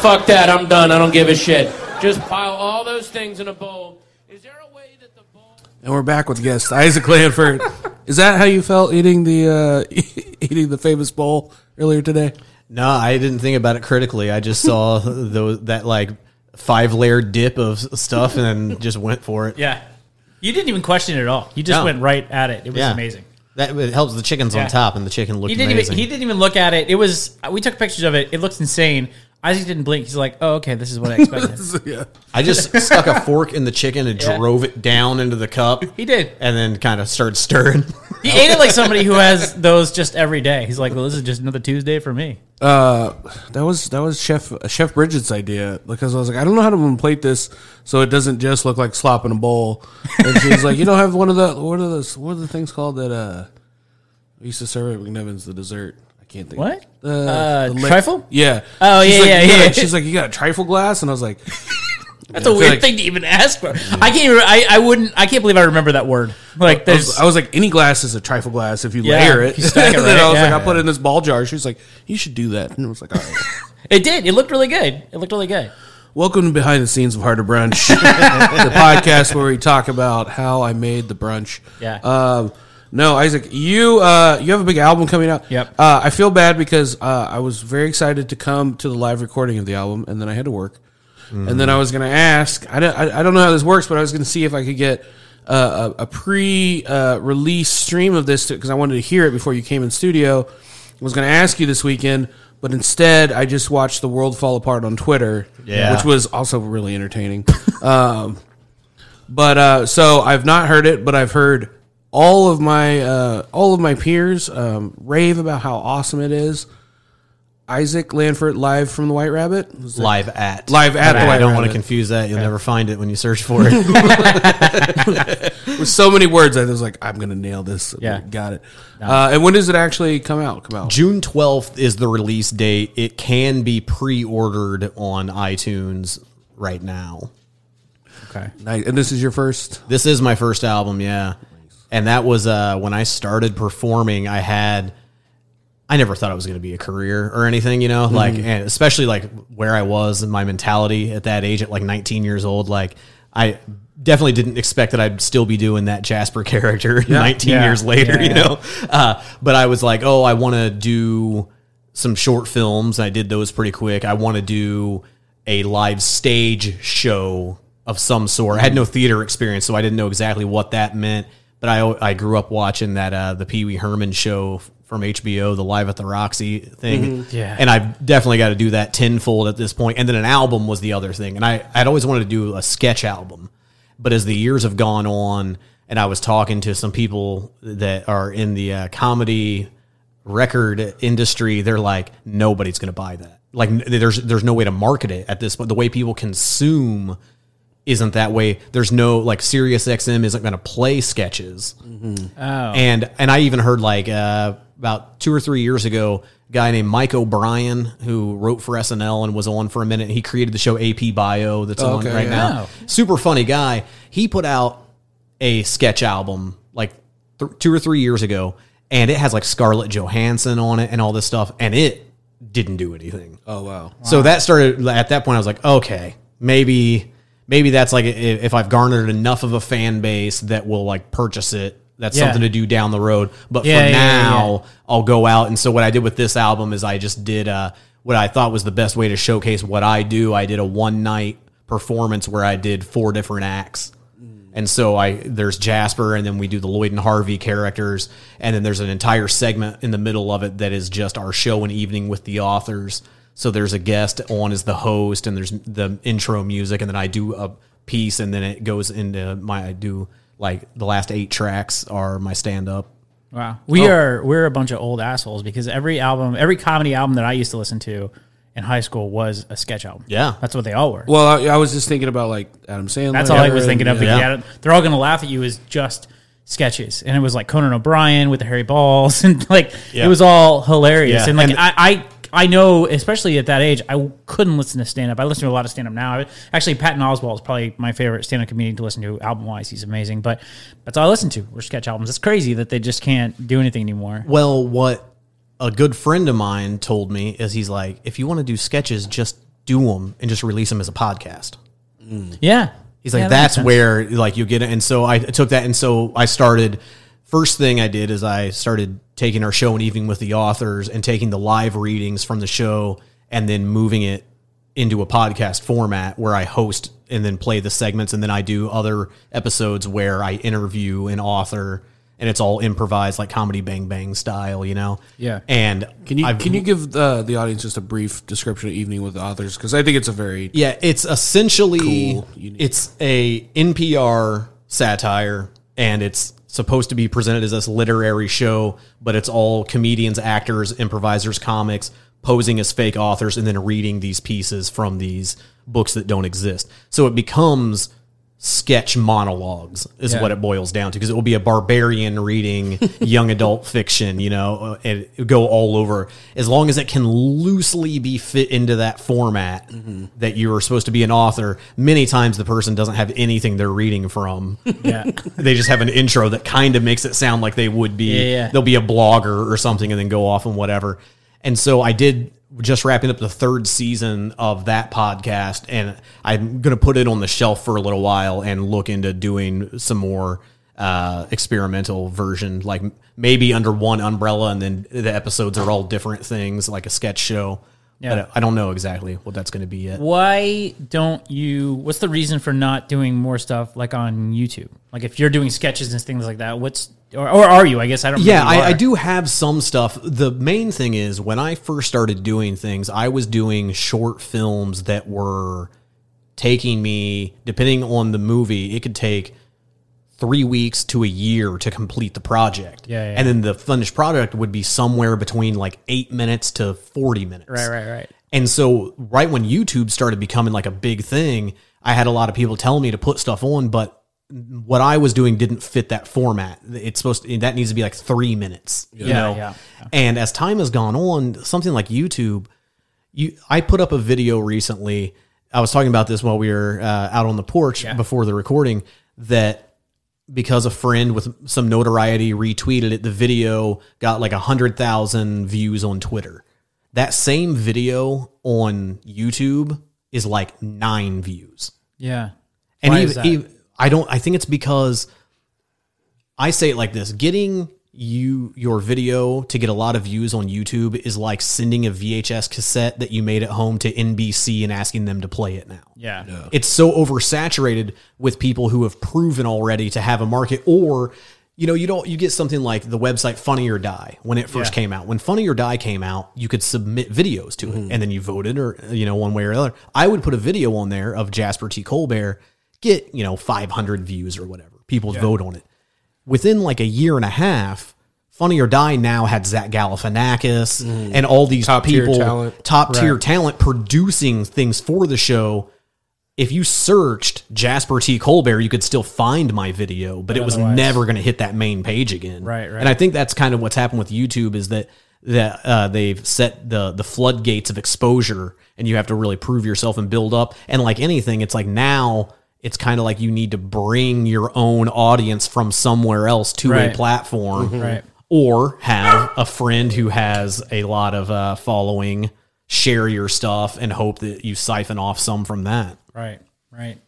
Fuck that, I'm done. I don't give a shit. Just pile all those things in a bowl. Is there a way that the bowl. And we're back with guest Isaac Lanford. Is that how you felt eating the uh, eating the famous bowl earlier today? No, I didn't think about it critically. I just saw those that like five layer dip of stuff and then just went for it. Yeah. You didn't even question it at all. You just No. went right at it. It was Yeah. amazing. That it helps the chicken's Yeah. on top, and the chicken looked He didn't amazing. even he didn't even look at it. It was we took pictures of it. It looks insane. Isaac didn't blink. He's like, "Oh, okay, this is what I expected." yeah. I just stuck a fork in the chicken and Yeah. drove it down into the cup. he did. and then kind of started stirring. He ate it like somebody who has those just every day. He's like, "Well, this is just another Tuesday for me." Uh, that was that was Chef Chef Bridget's idea because I was like, I don't know how to plate this so it doesn't just look like slop in a bowl. And she's like, you don't have one of the what are those what are the things called that uh we used to serve at McNevins the dessert. I can't think. What? Uh, Uh, the trifle? Yeah. Oh, She's yeah, like, yeah, "You got a-" yeah. She's like, you got a trifle glass, and I was like, That's Yeah, a weird like- thing to even ask for. I can't. Even, I I wouldn't. I can't believe I remember that word. Like I was, I was like, any glass is a trifle glass if you Yeah, layer it. you stack it and then I was yeah. like, I put it in this ball jar. She's like, you should do that, and I was like, all right. it did. It looked really good. It looked really good. Welcome to Behind the Scenes of Harder Brunch, the podcast where we talk about how I made the brunch. Yeah. Um, no, Isaac, you uh, you have a big album coming out. Yep. Uh, I feel bad because uh, I was very excited to come to the live recording of the album, and then I had to work, and then I was going to ask. I don't, I, I don't know how this works, but I was going to see if I could get uh, a, a pre uh, release stream of this because I wanted to hear it before you came in studio. I was going to ask you this weekend. But instead, I just watched the world fall apart on Twitter, Yeah. which was also really entertaining. um, but uh, so I've not heard it, but I've heard all of my uh, all of my peers um, rave about how awesome it is. Isaac Lanford live from the White Rabbit, live at Live at the I White don't want to confuse that. You'll never find it when you search for it. with so many words. I was like, I'm gonna nail this. Yeah. got it. Uh, and when does it actually come out? Come out. June twelfth is the release date. It can be pre-ordered on iTunes right now. Okay. Nice. And this is your first. This is my first album, yeah. And that was uh, when I started performing. I had, I never thought it was going to be a career or anything, you know, like, and especially like where I was and my mentality at that age, at like 19 years old. Like, I definitely didn't expect that I'd still be doing that Jasper character 19 Yeah. years later, Yeah, you yeah. know. Uh, but I was like, oh, I want to do some short films. I did those pretty quick. I want to do a live stage show of some sort. I had no theater experience, so I didn't know exactly what that meant. But I I grew up watching that uh, the Pee Wee Herman show from HBO, the Live at the Roxy thing. Yeah. and I've definitely got to do that tenfold at this point. And then an album was the other thing. And I I'd always wanted to do a sketch album, but as the years have gone on, and I was talking to some people that are in the uh, comedy record industry, they're like, nobody's going to buy that. Like, there's there's no way to market it at this point. The way people consume isn't that way. There's no like Sirius XM isn't going to play sketches. Oh. And and I even heard like uh, about two or three years ago, a guy named Mike O'Brien who wrote for SNL and was on for a minute. He created the show AP Bio that's on Okay, right yeah. now. Super funny guy. He put out a sketch album like th- two or three years ago, and it has like Scarlett Johansson on it and all this stuff, and it didn't do anything. Oh wow. So that started at that point. I was like, okay, maybe maybe that's like if I've garnered enough of a fan base that will like purchase it. That's Yeah. something to do down the road. But Yeah, for yeah, now, I'll go out. And so what I did with this album is I just did uh, what I thought was the best way to showcase what I do. I did a one night performance where I did four different acts. And so I there's Jasper, and then we do the Lloyd and Harvey characters, and then there's an entire segment in the middle of it that is just our show and evening with the authors. So there's a guest on as the host, and there's the intro music, and then I do a piece, and then it goes into my I do like the last eight tracks are my stand up. Wow. We oh. are we're a bunch of old assholes because every album, every comedy album that I used to listen to in high school was a sketch album. Yeah. That's what they all were. Well, I, I was just thinking about like Adam Sandler. That's all I was and- thinking of. yeah. Yeah. They're all going to laugh at you as just sketches. And it was like Conan O'Brien with the hairy balls and like Yeah. it was all hilarious. Yeah. And like And- I, I I know, especially at that age, I couldn't listen to stand up. I listen to a lot of stand up now. I- Actually, Patton Oswalt is probably my favorite stand up comedian to listen to album wise. He's amazing, but that's all I listen to. Were sketch albums. It's crazy that they just can't do anything anymore. Well, what a good friend of mine told me is he's like, if you want to do sketches, just do them and just release them as a podcast. Yeah. He's like, Yeah, that that's where like you get it. And so I took that, and so I started. First thing I did is I started taking our show and evening with the authors and taking the live readings from the show and then moving it into a podcast format where I host and then play the segments and then I do other episodes where I interview an author and it's all improvised like comedy bang bang style, you know. Yeah. And Can you I've- can you give the the audience just a brief description of Evening with the Authors? Because I think it's a very Yeah, it's essentially Cool, it's a NPR satire, and it's supposed to be presented as this literary show, but it's all comedians, actors, improvisers, comics posing as fake authors, and then reading these pieces from these books that don't exist. So it becomes sketch monologues is Yeah. what it boils down to because it will be a barbarian reading young adult fiction you know uh, and go all over as long as it can loosely be fit into that format that you are supposed to be an author many times the person doesn't have anything they're reading from Yeah. they just have an intro that kind of makes it sound like they would be Yeah, yeah. they'll be a blogger or something and then go off and whatever and so i did just wrapping up the third season of that podcast and i'm going to put it on the shelf for a little while and look into doing some more uh, experimental version like maybe under one umbrella and then the episodes are all different things like a sketch show Yeah. but i don't know exactly what that's going to be yet Why don't you? What's the reason for not doing more stuff like on YouTube? Like if you're doing sketches and things like that, what's or, or are you? I guess I don't. Yeah, know I, I do have some stuff. The main thing is when I first started doing things, I was doing short films that were taking me, depending on the movie, it could take three weeks to a year to complete the project. Yeah, yeah. And then the finished product would be somewhere between like eight minutes to 40 minutes. Right, right, right. And so, right when YouTube started becoming like a big thing, I had a lot of people telling me to put stuff on, but what I was doing didn't fit that format. It's supposed to, that needs to be like three minutes, you Yeah, know? yeah, And as time has gone on, something like YouTube, you, I put up a video recently. I was talking about this while we were uh, out on the porch before the recording that because a friend with some notoriety retweeted it, the video got like a hundred thousand views on Twitter. That same video on YouTube is like nine views. Yeah. And Why even, is that? even I don't I think it's because I say it like this, getting you your video to get a lot of views on YouTube is like sending a VHS cassette that you made at home to NBC and asking them to play it now. Yeah. it's so oversaturated with people who have proven already to have a market or you know you don't you get something like the website funny or die when it first Yeah. came out. When funny or die came out you could submit videos to it mm-hmm. and then you voted or you know one way or other i would put a video on there of jasper t. Colbert get you know 500 views or whatever. People would vote on it within like a year and a half, Funny or Die now had Zach Galifianakis and all these Top-tier people, talent. top tier talent producing things for the show. If you searched Jasper T. Colbert, you could still find my video, but it was otherwise- never going to hit that main page again. Right, right. And I think that's kind of what's happened with YouTube is that that uh, they've set the the floodgates of exposure, and you have to really prove yourself and build up. And like anything, it's like now it's kind of like you need to bring your own audience from somewhere else to Right. a platform, Right. or have a friend who has a lot of uh, following share your stuff and hope that you siphon off some from that. Right, right.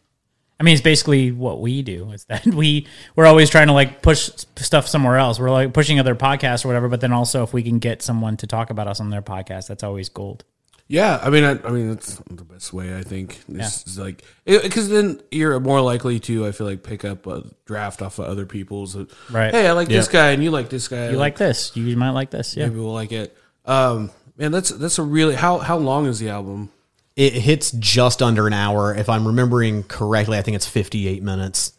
I mean, it's basically what we do. Is that we we're always trying to like push stuff somewhere else. We're like pushing other podcasts or whatever. But then also, if we can get someone to talk about us on their podcast, that's always gold. Yeah, I mean, I, I mean, that's the best way. I think this is like because then you're more likely to, I feel like, pick up a draft off of other people's. Right. Hey, I like this guy, and you like this guy. You like this? You might like this. Yeah. Maybe we'll like it. Um, man, that's that's a really how how long is the album? It hits just under an hour. If I'm remembering correctly, I think it's 58 minutes.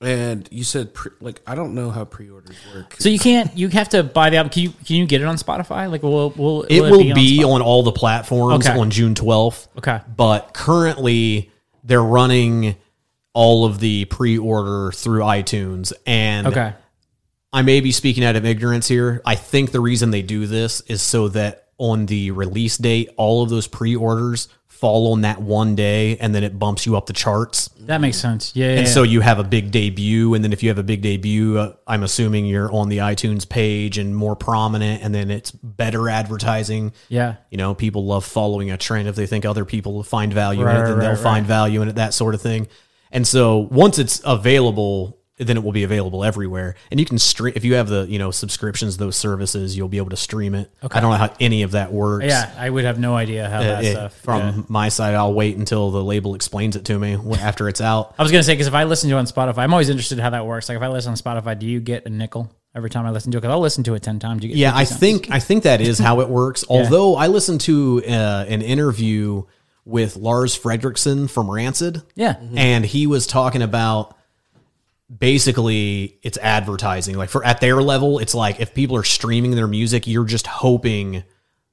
And you said pre, like I don't know how pre-orders work. So you can't. You have to buy the album. Can you? Can you get it on Spotify? Like, will will It will on be Spo- on all the platforms Okay. on June 12th. Okay. But currently, they're running all of the pre order through iTunes. And Okay. I may be speaking out of ignorance here. I think the reason they do this is so that on the release date, all of those pre orders fall on that one day and then it bumps you up the charts. That makes sense. Yeah. And yeah. so you have a big debut, and then if you have a big debut, uh, I'm assuming you're on the iTunes page and more prominent, and then it's better advertising. Yeah. You know, people love following a trend. If they think other people find value in it, then right, they'll right. find value in it, that sort of thing. And so once it's available then it will be available everywhere. And you can stream if you have the you know subscriptions, those services, you'll be able to stream it. I don't know how any of that works. Yeah, I would have no idea how that it- stuff. from yeah. my side, I'll wait until the label explains it to me after it's out. I was gonna say because if I listen to it on Spotify, I'm always interested in how that works. Like if I listen on Spotify, do you get a nickel every time I listen to it? Because I'll listen to it ten times. You get Yeah, I cents. think I think that is how it works. Although I listened to uh, an interview with Lars Frederiksen from Rancid. Yeah. and he was talking about basically it's advertising. Like for at their level, it's like if people are streaming their music, you're just hoping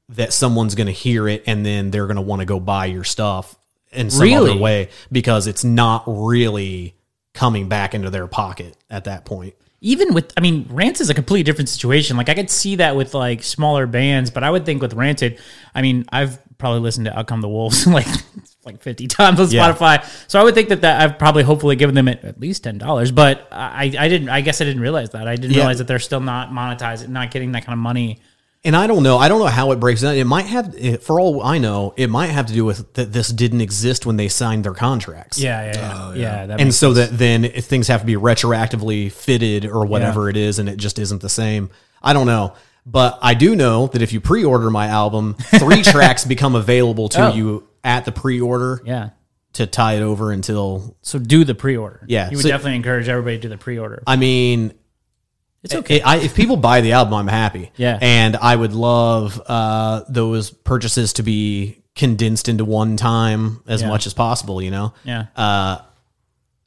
that someone's going to hear it and then they're going to want to go buy your stuff in some Really? other way because it's not really coming back into their pocket at that point. Even with I mean, Rancid is a completely different situation. Like I could see that with like smaller bands, but I would think with Rancid, I mean, I've probably listened to Out Come the Wolves like like fifty times on Yeah. Spotify. So I would think that that I've probably hopefully given them at, least ten dollars. But I I didn't I guess I didn't realize that. I didn't Yeah. realize that they're still not monetizing, not getting that kind of money. And I don't know. I don't know how it breaks down. It might have, for all I know, it might have to do with that this didn't exist when they signed their contracts. Yeah, yeah, yeah. Oh, yeah. that and makes so that then if things have to be retroactively fitted or whatever it is, and it just isn't the same. I don't know. But I do know that if you pre-order my album, three tracks become available to Oh. you at the pre-order yeah. to tie it over until. So do the pre-order. Yeah, you would so- definitely encourage everybody to do the pre-order. I mean, It's okay. I, if people buy the album, I'm happy. Yeah. and I would love uh, those purchases to be condensed into one time as Yeah. much as possible. You know, yeah. uh,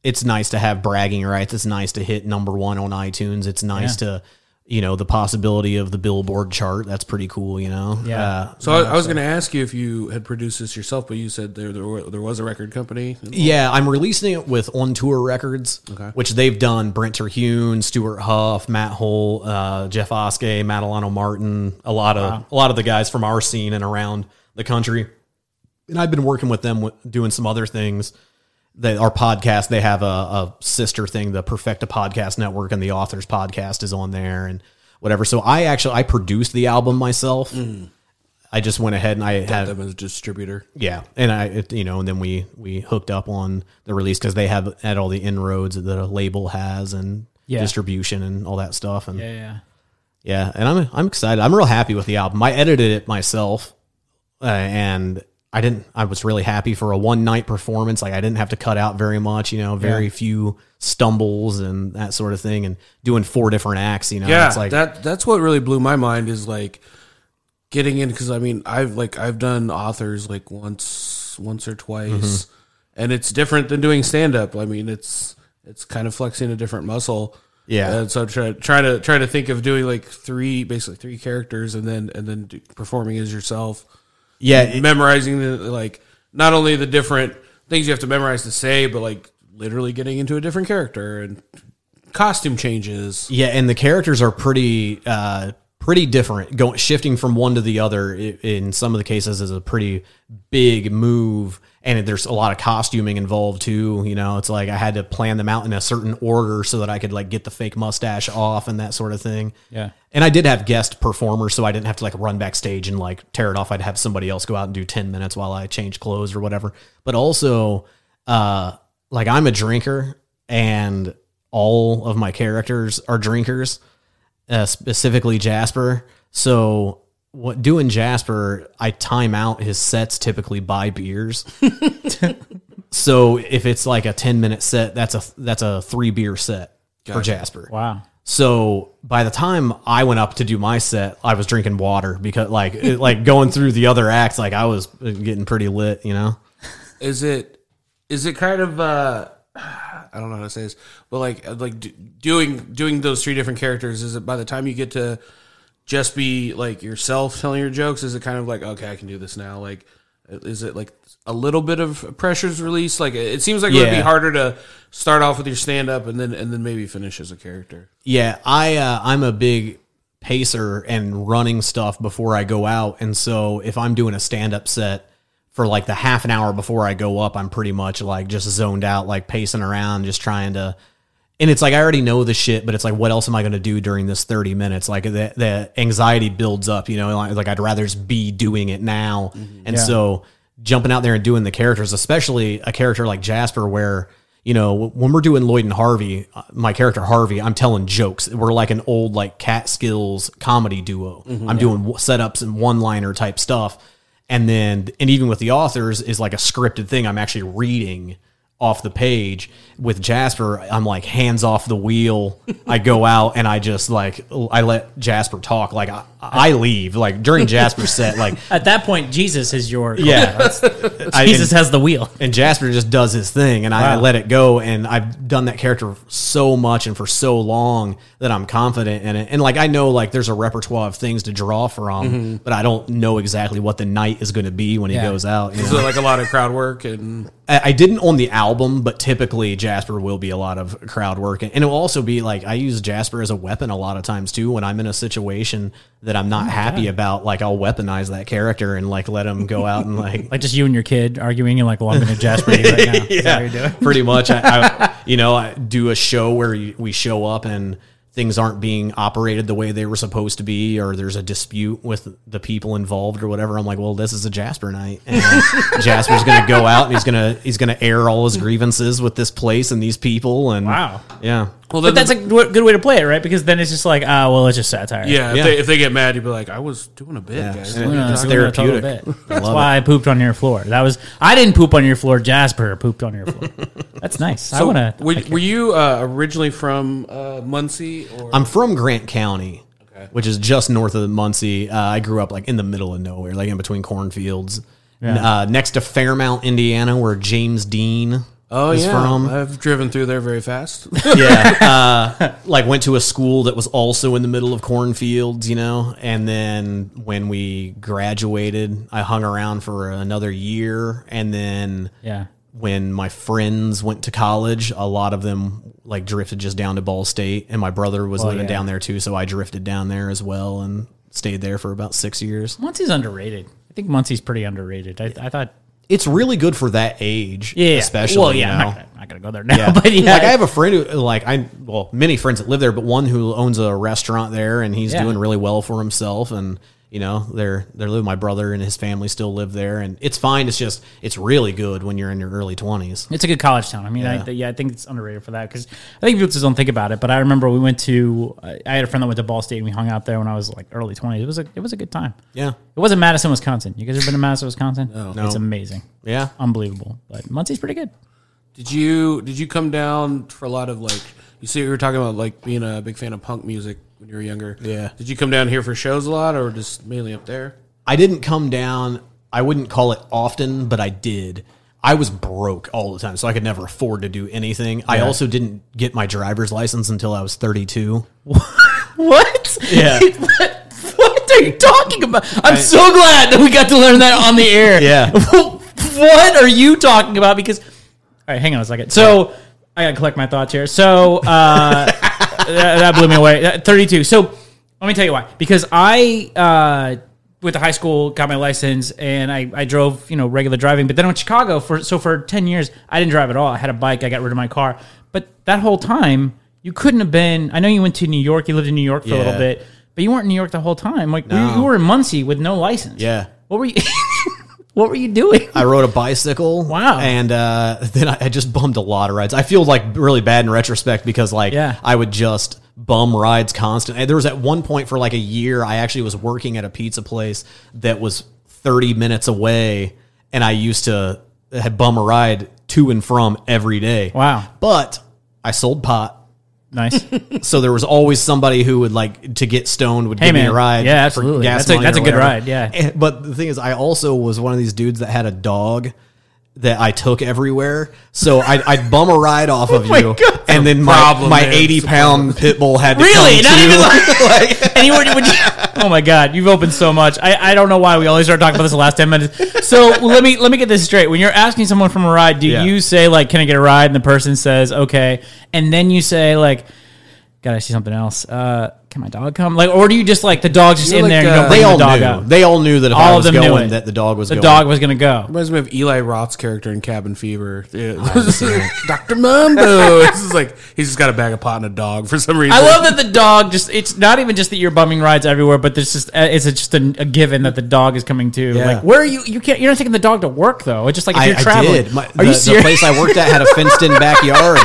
it's nice to have bragging rights. It's nice to hit number one on iTunes. It's nice to, you know, the possibility of the Billboard chart. That's pretty cool. You know. Yeah. Uh, So I, I was going to ask you if you had produced this yourself, but you said there there, were, there was a record company. Yeah, I'm releasing it with On Tour Records, which they've done Brent Terhune, Stuart Huff, Matt hole uh, Jeff Oskey, Madelano Martin, a lot of a lot of the guys from our scene and around the country. And I've been working with them with doing some other things. They, our podcast, they have a, a sister thing, the Perfecta Podcast Network, and the Authors Podcast is on there and whatever. So I actually I produced the album myself. I just went ahead and I had them as a distributor. yeah, and I, it, you know, and then we we hooked up on the release because they have had all the inroads that a label has and Yeah. distribution and all that stuff, and yeah. yeah, yeah. and I'm I'm excited. I'm real happy with the album. I edited it myself, uh, and I didn't. I was really happy for a one night performance. Like I didn't have to cut out very much, you know, very Yeah. few stumbles and that sort of thing, and doing four different acts. You know, Yeah, it's like that that's what really blew my mind is like getting in because I mean I've like I've done authors like once once or twice, Mm-hmm. and it's different than doing stand up. I mean it's it's kind of flexing a different muscle. Yeah. and so try try to try to think of doing like three basically three characters and then and then do, performing as yourself. Yeah, it- memorizing the like not only the different things you have to memorize to say, but like literally getting into a different character and costume changes. Yeah, and the characters are pretty uh pretty different. Going shifting from one to the other in some of the cases is a pretty big move and there's a lot of costuming involved too, you know. It's like I had to plan them out in a certain order so that I could like get the fake mustache off and that sort of thing. Yeah. And I did have guest performers so I didn't have to like run backstage and like tear it off. I'd have somebody else go out and do 10 minutes while I change clothes or whatever. But also uh like I'm a drinker and all of my characters are drinkers, uh, specifically Jasper. So what doing Jasper, I time out his sets typically by beers. so if it's like a 10 minute set, that's a that's a 3 beer set for Jasper. Wow. So by the time I went up to do my set, I was drinking water because like it, like going through the other acts, like I was getting pretty lit, you know. Is it is it kind of uh I don't know how to say this, but like like do, doing doing those three different characters is it by the time you get to just be like yourself telling your jokes is it kind of like okay I can do this now like is it like a little bit of pressure's release like it seems like it would be Yeah. harder to start off with your stand up and then and then maybe finish as a character Yeah, I uh, I'm a big pacer and running stuff before I go out, and so if I'm doing a stand up set for like the half an hour before I go up, I'm pretty much like just zoned out, like pacing around, just trying to. And it's like I already know the shit, but it's like, what else am I going to do during this thirty minutes? Like the the anxiety builds up, you know. Like, I'd rather just be doing it now, and Yeah. so jumping out there and doing the characters, especially a character like Jasper, where you know, when we're doing Lloyd and Harvey, uh, my character Harvey, I'm telling jokes. We're like an old like Catskills comedy duo. I'm doing setups and one liner type stuff, and then and even with the authors is like a scripted thing. I'm actually reading off the page with Jasper. I'm like hands off the wheel. I go out and I just like I let Jasper talk. Like I, I leave like during Jasper's set. Like At that point, Jesus is your yeah, I- Jesus and- has the wheel. and Jasper just does his thing, and I, I let it go. And I've done that character so much and for so long that I'm confident in it. And like I know, like there's a repertoire of things to draw from, mm-hmm. but I don't know exactly what the night is going to be when he goes out. you Is know? it like a lot of crowd work and I, didn't on the album, but typically Jasper will be a lot of crowd work, and it will also be like I use Jasper as a weapon a lot of times too. When I'm in a situation that I'm not oh happy about, like I'll weaponize that character and like let him go out and like Like just you and your kid arguing, and like, well, I'm going to Jasper you right now. Is that what you're doing? pretty much. I, I, you know, I do a show where we show up and things aren't being operated the way they were supposed to be, or there's a dispute with the people involved or whatever. I'm like, well, this is a Jasper night, and Jasper's going to go out and he's going to he's going to air all his grievances with this place and these people. And Wow. yeah, well But that's a good good way to play it, right? Because then it's just like, ah, well, it's just satire. yeah, if, Yeah. They, if they get mad, you'd be like, I was doing a bit, Yeah. guys. What are you Yeah, It's talking doing a therapeutic. bit. That's love why I pooped on your floor. That was I didn't poop on your floor. Jasper pooped on your floor. That's nice. I So, want to. were, were you uh, originally from uh, Muncie? Or I'm from Grant County. Which is just north of Muncie. Uh, I grew up like in the middle of nowhere, like in between cornfields, Yeah. uh, next to Fairmount, Indiana, where James Dean oh is yeah, from. I've driven through there very fast. yeah, uh, like went to a school that was also in the middle of cornfields, you know. And then when we graduated, I hung around for another year, and then Yeah. when my friends went to college, a lot of them like drifted just down to Ball State, and my brother was Well, living yeah. down there too, so I drifted down there as well and stayed there for about six years. Muncie's underrated. I think Muncie's pretty underrated. I, I thought. It's really good for that age, Yeah. especially. Well, you yeah. know? I'm not, gonna, not gonna go there now, Yeah. but yeah. Like I have a friend who like I well, many friends that live there, but one who owns a restaurant there and he's Yeah. doing really well for himself and you know, they're they're living my brother and his family still live there and it's fine. It's just it's really good when you're in your early twenties. It's a good college town. I mean, Yeah. I, yeah, I think it's underrated for that because I think people just don't think about it. But I remember we went to. I I had a friend that went to Ball State and we hung out there when I was like early twenties. It was a it was a good time. Yeah. It wasn't Madison, Wisconsin. You guys ever been to Madison, Wisconsin? No, No. it's amazing, Yeah. unbelievable. But Muncie's pretty good. Did you did you come down for a lot of like you see you were talking about like being a big fan of punk music when you were younger? Yeah. Did you come down here for shows a lot or just mainly up there? I didn't come down I wouldn't call it often, but I did. I was broke all the time, so I could never afford to do anything. I also didn't get my driver's license until I was 32. What? Yeah. what are you talking about? I'm so glad that we got to learn that on the air. Yeah. what are you talking about? Because, all right, hang on a second. So, I got to collect my thoughts here. So, uh, that, that blew me away. Uh, 32. So, let me tell you why. Because I, uh, went to high school, got my license, and I, I drove, you know, regular driving. But then I went to Chicago for so for ten years, I didn't drive at all. I had a bike. I got rid of my car. But that whole time, you couldn't have been. I know you went to New York. You lived in New York for a little bit, but you weren't in New York the whole time. Like you, you were in Muncie with no license. Yeah. What were you? what were you doing? I rode a bicycle. Wow. And uh, then I, I just bummed a lot of rides. I feel like really bad in retrospect because like Yeah. I would just bum rides constantly. There was at one point for like a year I actually was working at a pizza place that was 30 minutes away and I used to had bum a ride to and from every day. Wow. But I sold pot. Nice. So there was always somebody who would like to get stoned would Hey, give me a ride. Yeah, for absolutely. gas That's a- money that's or a good whatever. ride, yeah. And- But the thing is, I also was one of these dudes that had a dog that I took everywhere. So I'd, I'd bum a ride off of oh my you, God. and then my, my man. eighty pound pit bull had to Really? come Not too. even like- you were, would you, oh my god, you've opened so much. I, I don't know why we always start talking about this the last ten minutes. So let me let me get this straight. When you're asking someone from a ride, do Yeah. you say like, "Can I get a ride?" and the person says, "Okay," and then you say like, God, I see something else. Uh, can my dog come? Like, or do you just like the dog's just You're in like, there? and you uh, don't bring They the all dog knew. out. They all knew that if All I of was them knew going, it. that the dog was the going. dog was gonna go. Reminds me of Eli Roth's character in Cabin Fever. Yeah. Dr. Mambo. This is like he's just got a bag of pot and a dog for some reason. I love that the dog just, it's not even just that you're bumming rides everywhere, but there's just, uh, it's just a, a given that the dog is coming too. Yeah. Like, where are you? You can't, you're not taking the dog to work though. It's just like if I, you're I traveling. did. My, are the, you the serious? place I worked at had a fenced-in backyard,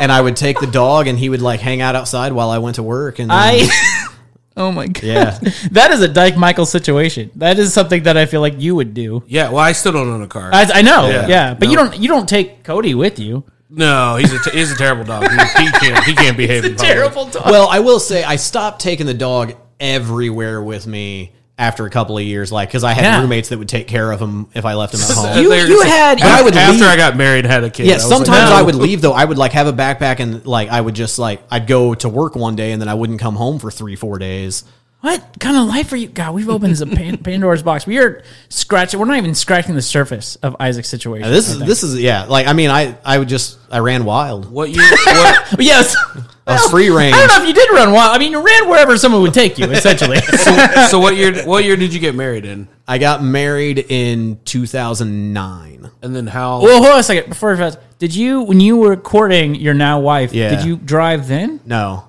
and I would take the dog, and he would like hang out outside while I went to work. And then- I, oh my God. yeah, That is a Dyke Michael situation. That is something that I feel like you would do. Yeah, well, I still don't own a car. I, I know, yeah, Yeah. but you don't you don't take Cody with you. no, he's a, t- he's a terrible dog. He, he can't he can't behave. in public. dog. Well, I will say I stopped taking the dog everywhere with me after a couple of years, like because I had Yeah. roommates that would take care of them if I left them at home. You- you just- had- After, I would after leave- I got married, and had a kid. yeah, I was like, sometimes no. I would leave though. I would like have a backpack and like I would just like I'd go to work one day and then I wouldn't come home for three four days. What kind of life are you? God, we've opened this Pan- Pandora's box. We are scratching. We're not even scratching the surface of Isaac's situation. And this I is think. this is yeah. Like I mean, I I would just I ran wild. What you what But yes. I was free range. I don't know if you did run wild. I mean, you ran wherever someone would take you, essentially. so what year what year did you get married in? I got married in 2009. And then how? well, hold on a second. Before I did you when you were courting your now wife? Yeah. Did you drive then? No,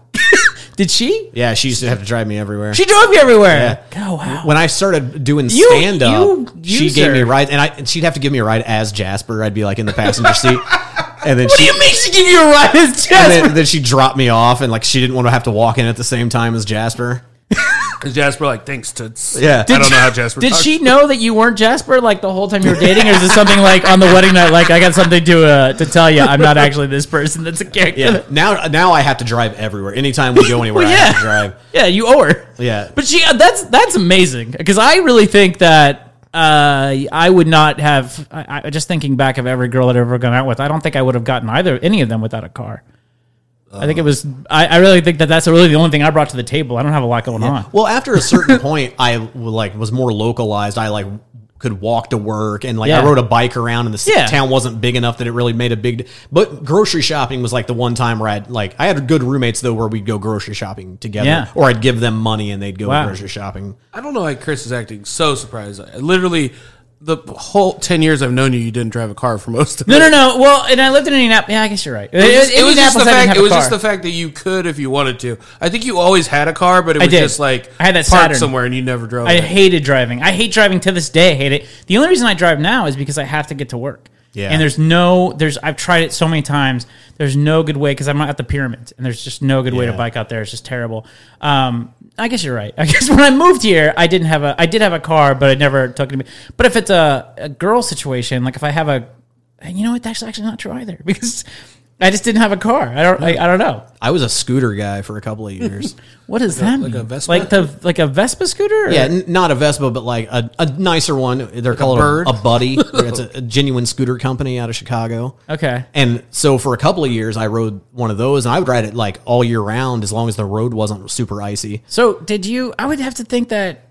Did she? yeah, she used to have to drive me everywhere. She drove me everywhere. Oh wow. when I started doing You- stand up, you- she gave me a ride, and I and she'd have to give me a ride as Jasper. I'd be like in the passenger seat, and then What do she you mean she give you a ride as and Jasper? then, then she dropped me off, and like she didn't want to have to walk in at the same time as Jasper. Is Jasper like thanks toots? Yeah. I don't know how Jasper. Did talks. she know that you weren't Jasper like the whole time you were dating, or is this something like on the wedding night? Like I got something to uh, to tell you. I'm not actually this person. That's a character. Yeah. Now now I have to drive everywhere. Anytime we go anywhere, Well, I have to yeah. drive. Yeah, you owe her. Yeah. But she uh, that's that's amazing because I really think that uh, I would not have. I, I just thinking back of every girl I'd ever gone out with, I don't think I would have gotten either any of them without a car. I think it was. I, I really think that that's really the only thing I brought to the table. I don't have a lot going on. Well, after a certain point, I like was more localized. I like could walk to work and like Yeah. I rode a bike around and the Yeah. town wasn't big enough that it really made a big but grocery shopping was like the one time where I'd like I had good roommates though where we'd go grocery shopping together Yeah. or I'd give them money and they'd go Wow. grocery shopping. I don't know why Chris is acting so surprised. I- Literally, the whole ten years I've known you, you didn't drive a car for most of it. no, no. No. Well, and I lived in Indianapolis. Yeah, I guess you're right. It was, just, it was just the Indianapolis, I didn't fact. It was just the fact that you could if you wanted to. I think you always had a car, but it was just like I had that parked Saturn. somewhere and you never drove. I it. hated driving. I hate driving to this day. I hate it. The only reason I drive now is because I have to get to work. Yeah. And there's no, there's, I've tried it so many times. There's no good way because I'm at the pyramids and there's just no good way to Yeah. bike out there. It's just terrible. Um, I guess you're right. I guess when I moved here, I didn't have a, I did have a car, but I never took it. But if it's a, a girl situation, like if I have a, you know what, that's actually not true either because I just didn't have a car. I don't, I, I don't know. I was a scooter guy for a couple of years. What does that like mean? a Vespa? Like the, like a Vespa scooter? or- yeah, n- not a Vespa, but like a, a nicer one. They're called a, bird? a, Buddy. it's a, a genuine scooter company out of Chicago. Okay. And so for a couple of years, I rode one of those, and I would ride it like all year round as long as the road wasn't super icy. So did you? I would have to think that.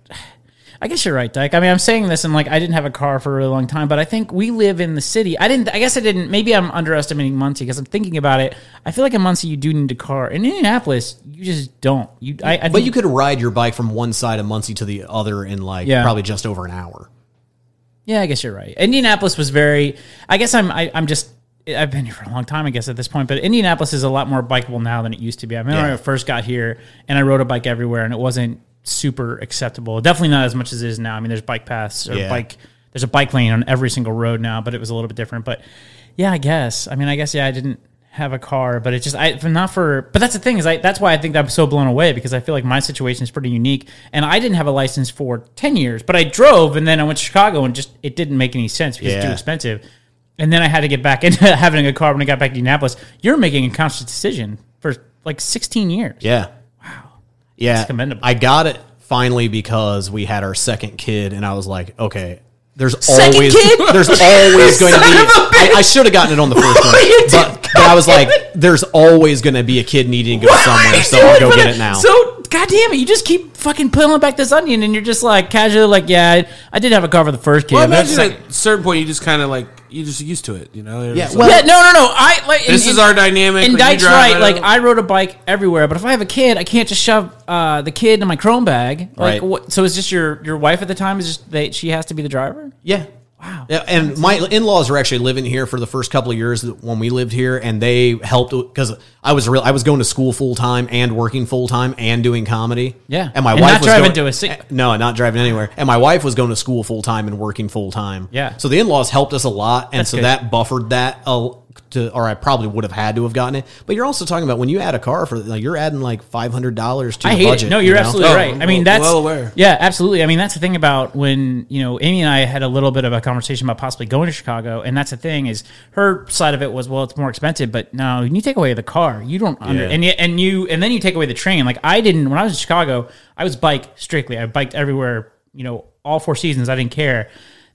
I guess you're right, Dyke. I mean, I'm saying this and like I didn't have a car for a really long time, but I think we live in the city. I didn't. I guess I didn't. Maybe I'm underestimating Muncie because I'm thinking about it. I feel like in Muncie you do need a car. In Indianapolis, you just don't. You, I, I But think- you could ride your bike from one side of Muncie to the other in like Yeah. probably just over an hour. Yeah, I guess you're right. Indianapolis was very. I guess I'm. I, I'm just. I've been here for a long time, I guess, at this point. But Indianapolis is a lot more bikeable now than it used to be. I remember when Yeah. I first got here and I rode a bike everywhere, and it wasn't super acceptable. Definitely not as much as it is now. I mean, there's bike paths or Yeah. bike. There's a bike lane on every single road now, but it was a little bit different. But yeah, I guess. I mean, I guess yeah, I didn't have a car, but it just I not for. But that's the thing is, I that's why I think I'm so blown away because I feel like my situation is pretty unique, and I didn't have a license for ten years, but I drove, and then I went to Chicago, and just it didn't make any sense because it's too expensive. And then I had to get back into having a car when I got back to Indianapolis. You're making a conscious decision for like 16 years. Yeah. Wow. Yeah. That's commendable. I got it finally because we had our second kid, and I was like, okay. There's Second always kid? there's always going to be. I, of a I, I should have gotten it on the first one, but, but I was like, there's always going to be a kid needing to go somewhere, so I'll go get it now. So God damn it, you just keep fucking peeling back this onion, and you're just like casually like, yeah, I, I did have a car for the first kid. Well, but imagine at a certain point you just kind of like you just used to it. You know? You're Yeah, just well- like, yeah, no, no, no. I like This is our dynamic, And like, you Dyke's drive right. Like out. I rode a bike everywhere, but if I have a kid, I can't just shove uh, the kid in my Chrome bag. Like, Right. what, so it's just your your wife at the time is just they she has to be the driver. Yeah. Wow. Yeah, and my in-laws were actually living here for the first couple of years when we lived here, and they helped because I was real. I was going to school full time and working full time and doing comedy. Yeah. and my And wife not was driving going, to a No, not driving anywhere. And my wife was going to school full time and working full time. Yeah. So the in-laws helped us a lot, and That's so good. that buffered that. Uh, to, or I probably would have had to have gotten it. But you're also talking about when you add a car for like you're adding like five hundred dollars to I your hate budget. it. No, you you're know? absolutely Oh, right. I mean, oh, that's well aware. Yeah, absolutely. I mean, that's the thing about when you know Amy and I had a little bit of a conversation about possibly going to Chicago, and that's the thing is her side of it was well, it's more expensive, but no, when you take away the car, you don't under Yeah. and yet, and you and then you take away the train. Like I didn't when I was in Chicago, I was bike strictly. I biked everywhere. You know, all four seasons. I didn't care.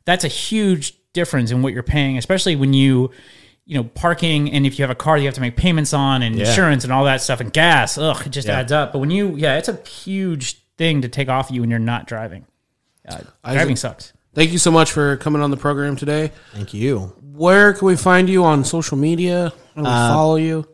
That's a huge difference in what you're paying, especially when you. You know, parking, and if you have a car, you have to make payments on, and insurance, and all that stuff, and gas. Ugh, it just Yeah. adds up. But when you, yeah, it's a huge thing to take off you when you're not driving. Uh, driving sucks. Thank you so much for coming on the program today. Thank you. Where can we find you on social media? How we Uh, follow you?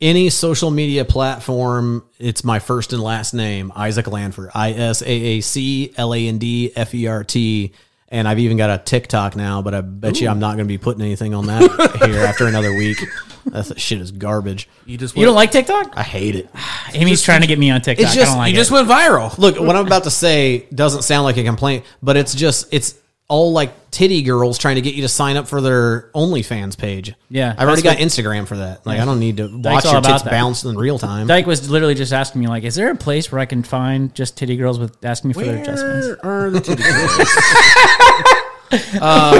any social media platform, it's my first and last name, Isaac Landford. I S A A C L A N D F E R T. And I've even got a TikTok now, but I bet you I'm not going to be putting anything on that here after another week. That shit is garbage. You just You don't like TikTok? I hate it. Amy's trying to get me on TikTok. It's I just- don't like you it. just went viral. Look, what I'm about to say doesn't sound like a complaint, but it's just, it's all like titty girls trying to get you to sign up for their OnlyFans page. Yeah, I've already got Instagram for that. Like, I don't need to watch all your about tits that. bounce in real time. Dyke was literally just asking me, like, is there a place where I can find just titty girls with asking me for their adjustments? Where are the titty um,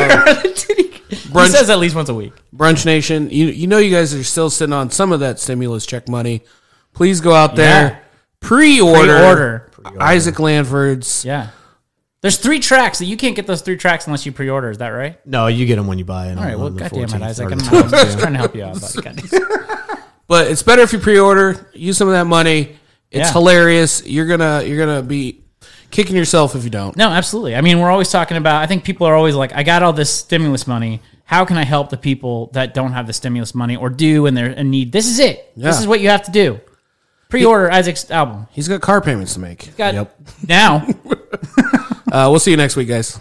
he Brunch- says at least once a week. Brunch Nation, you you know you guys are still sitting on some of that stimulus check money. Please go out there, Yeah. pre-order, Pre-order. Isaac Landford's. Yeah. There's three tracks that you can't get those three tracks unless you pre-order. Is that right? no, you get them when you buy it. All right. Well, goddamn it, Isaac. I'm, I'm I'm just trying to help you out, buddy. But it's better if you pre-order. Use some of that money. It's Yeah. hilarious. You're gonna you're gonna be kicking yourself if you don't. No, absolutely. I mean, we're always talking about. I think people are always like, "I got all this stimulus money. How can I help the people that don't have the stimulus money or do and they're in need?" This is it. This is what you have to do. Pre-order Isaac's album. He's got car payments to make. Got Yep. now. Uh, we'll see you next week, guys.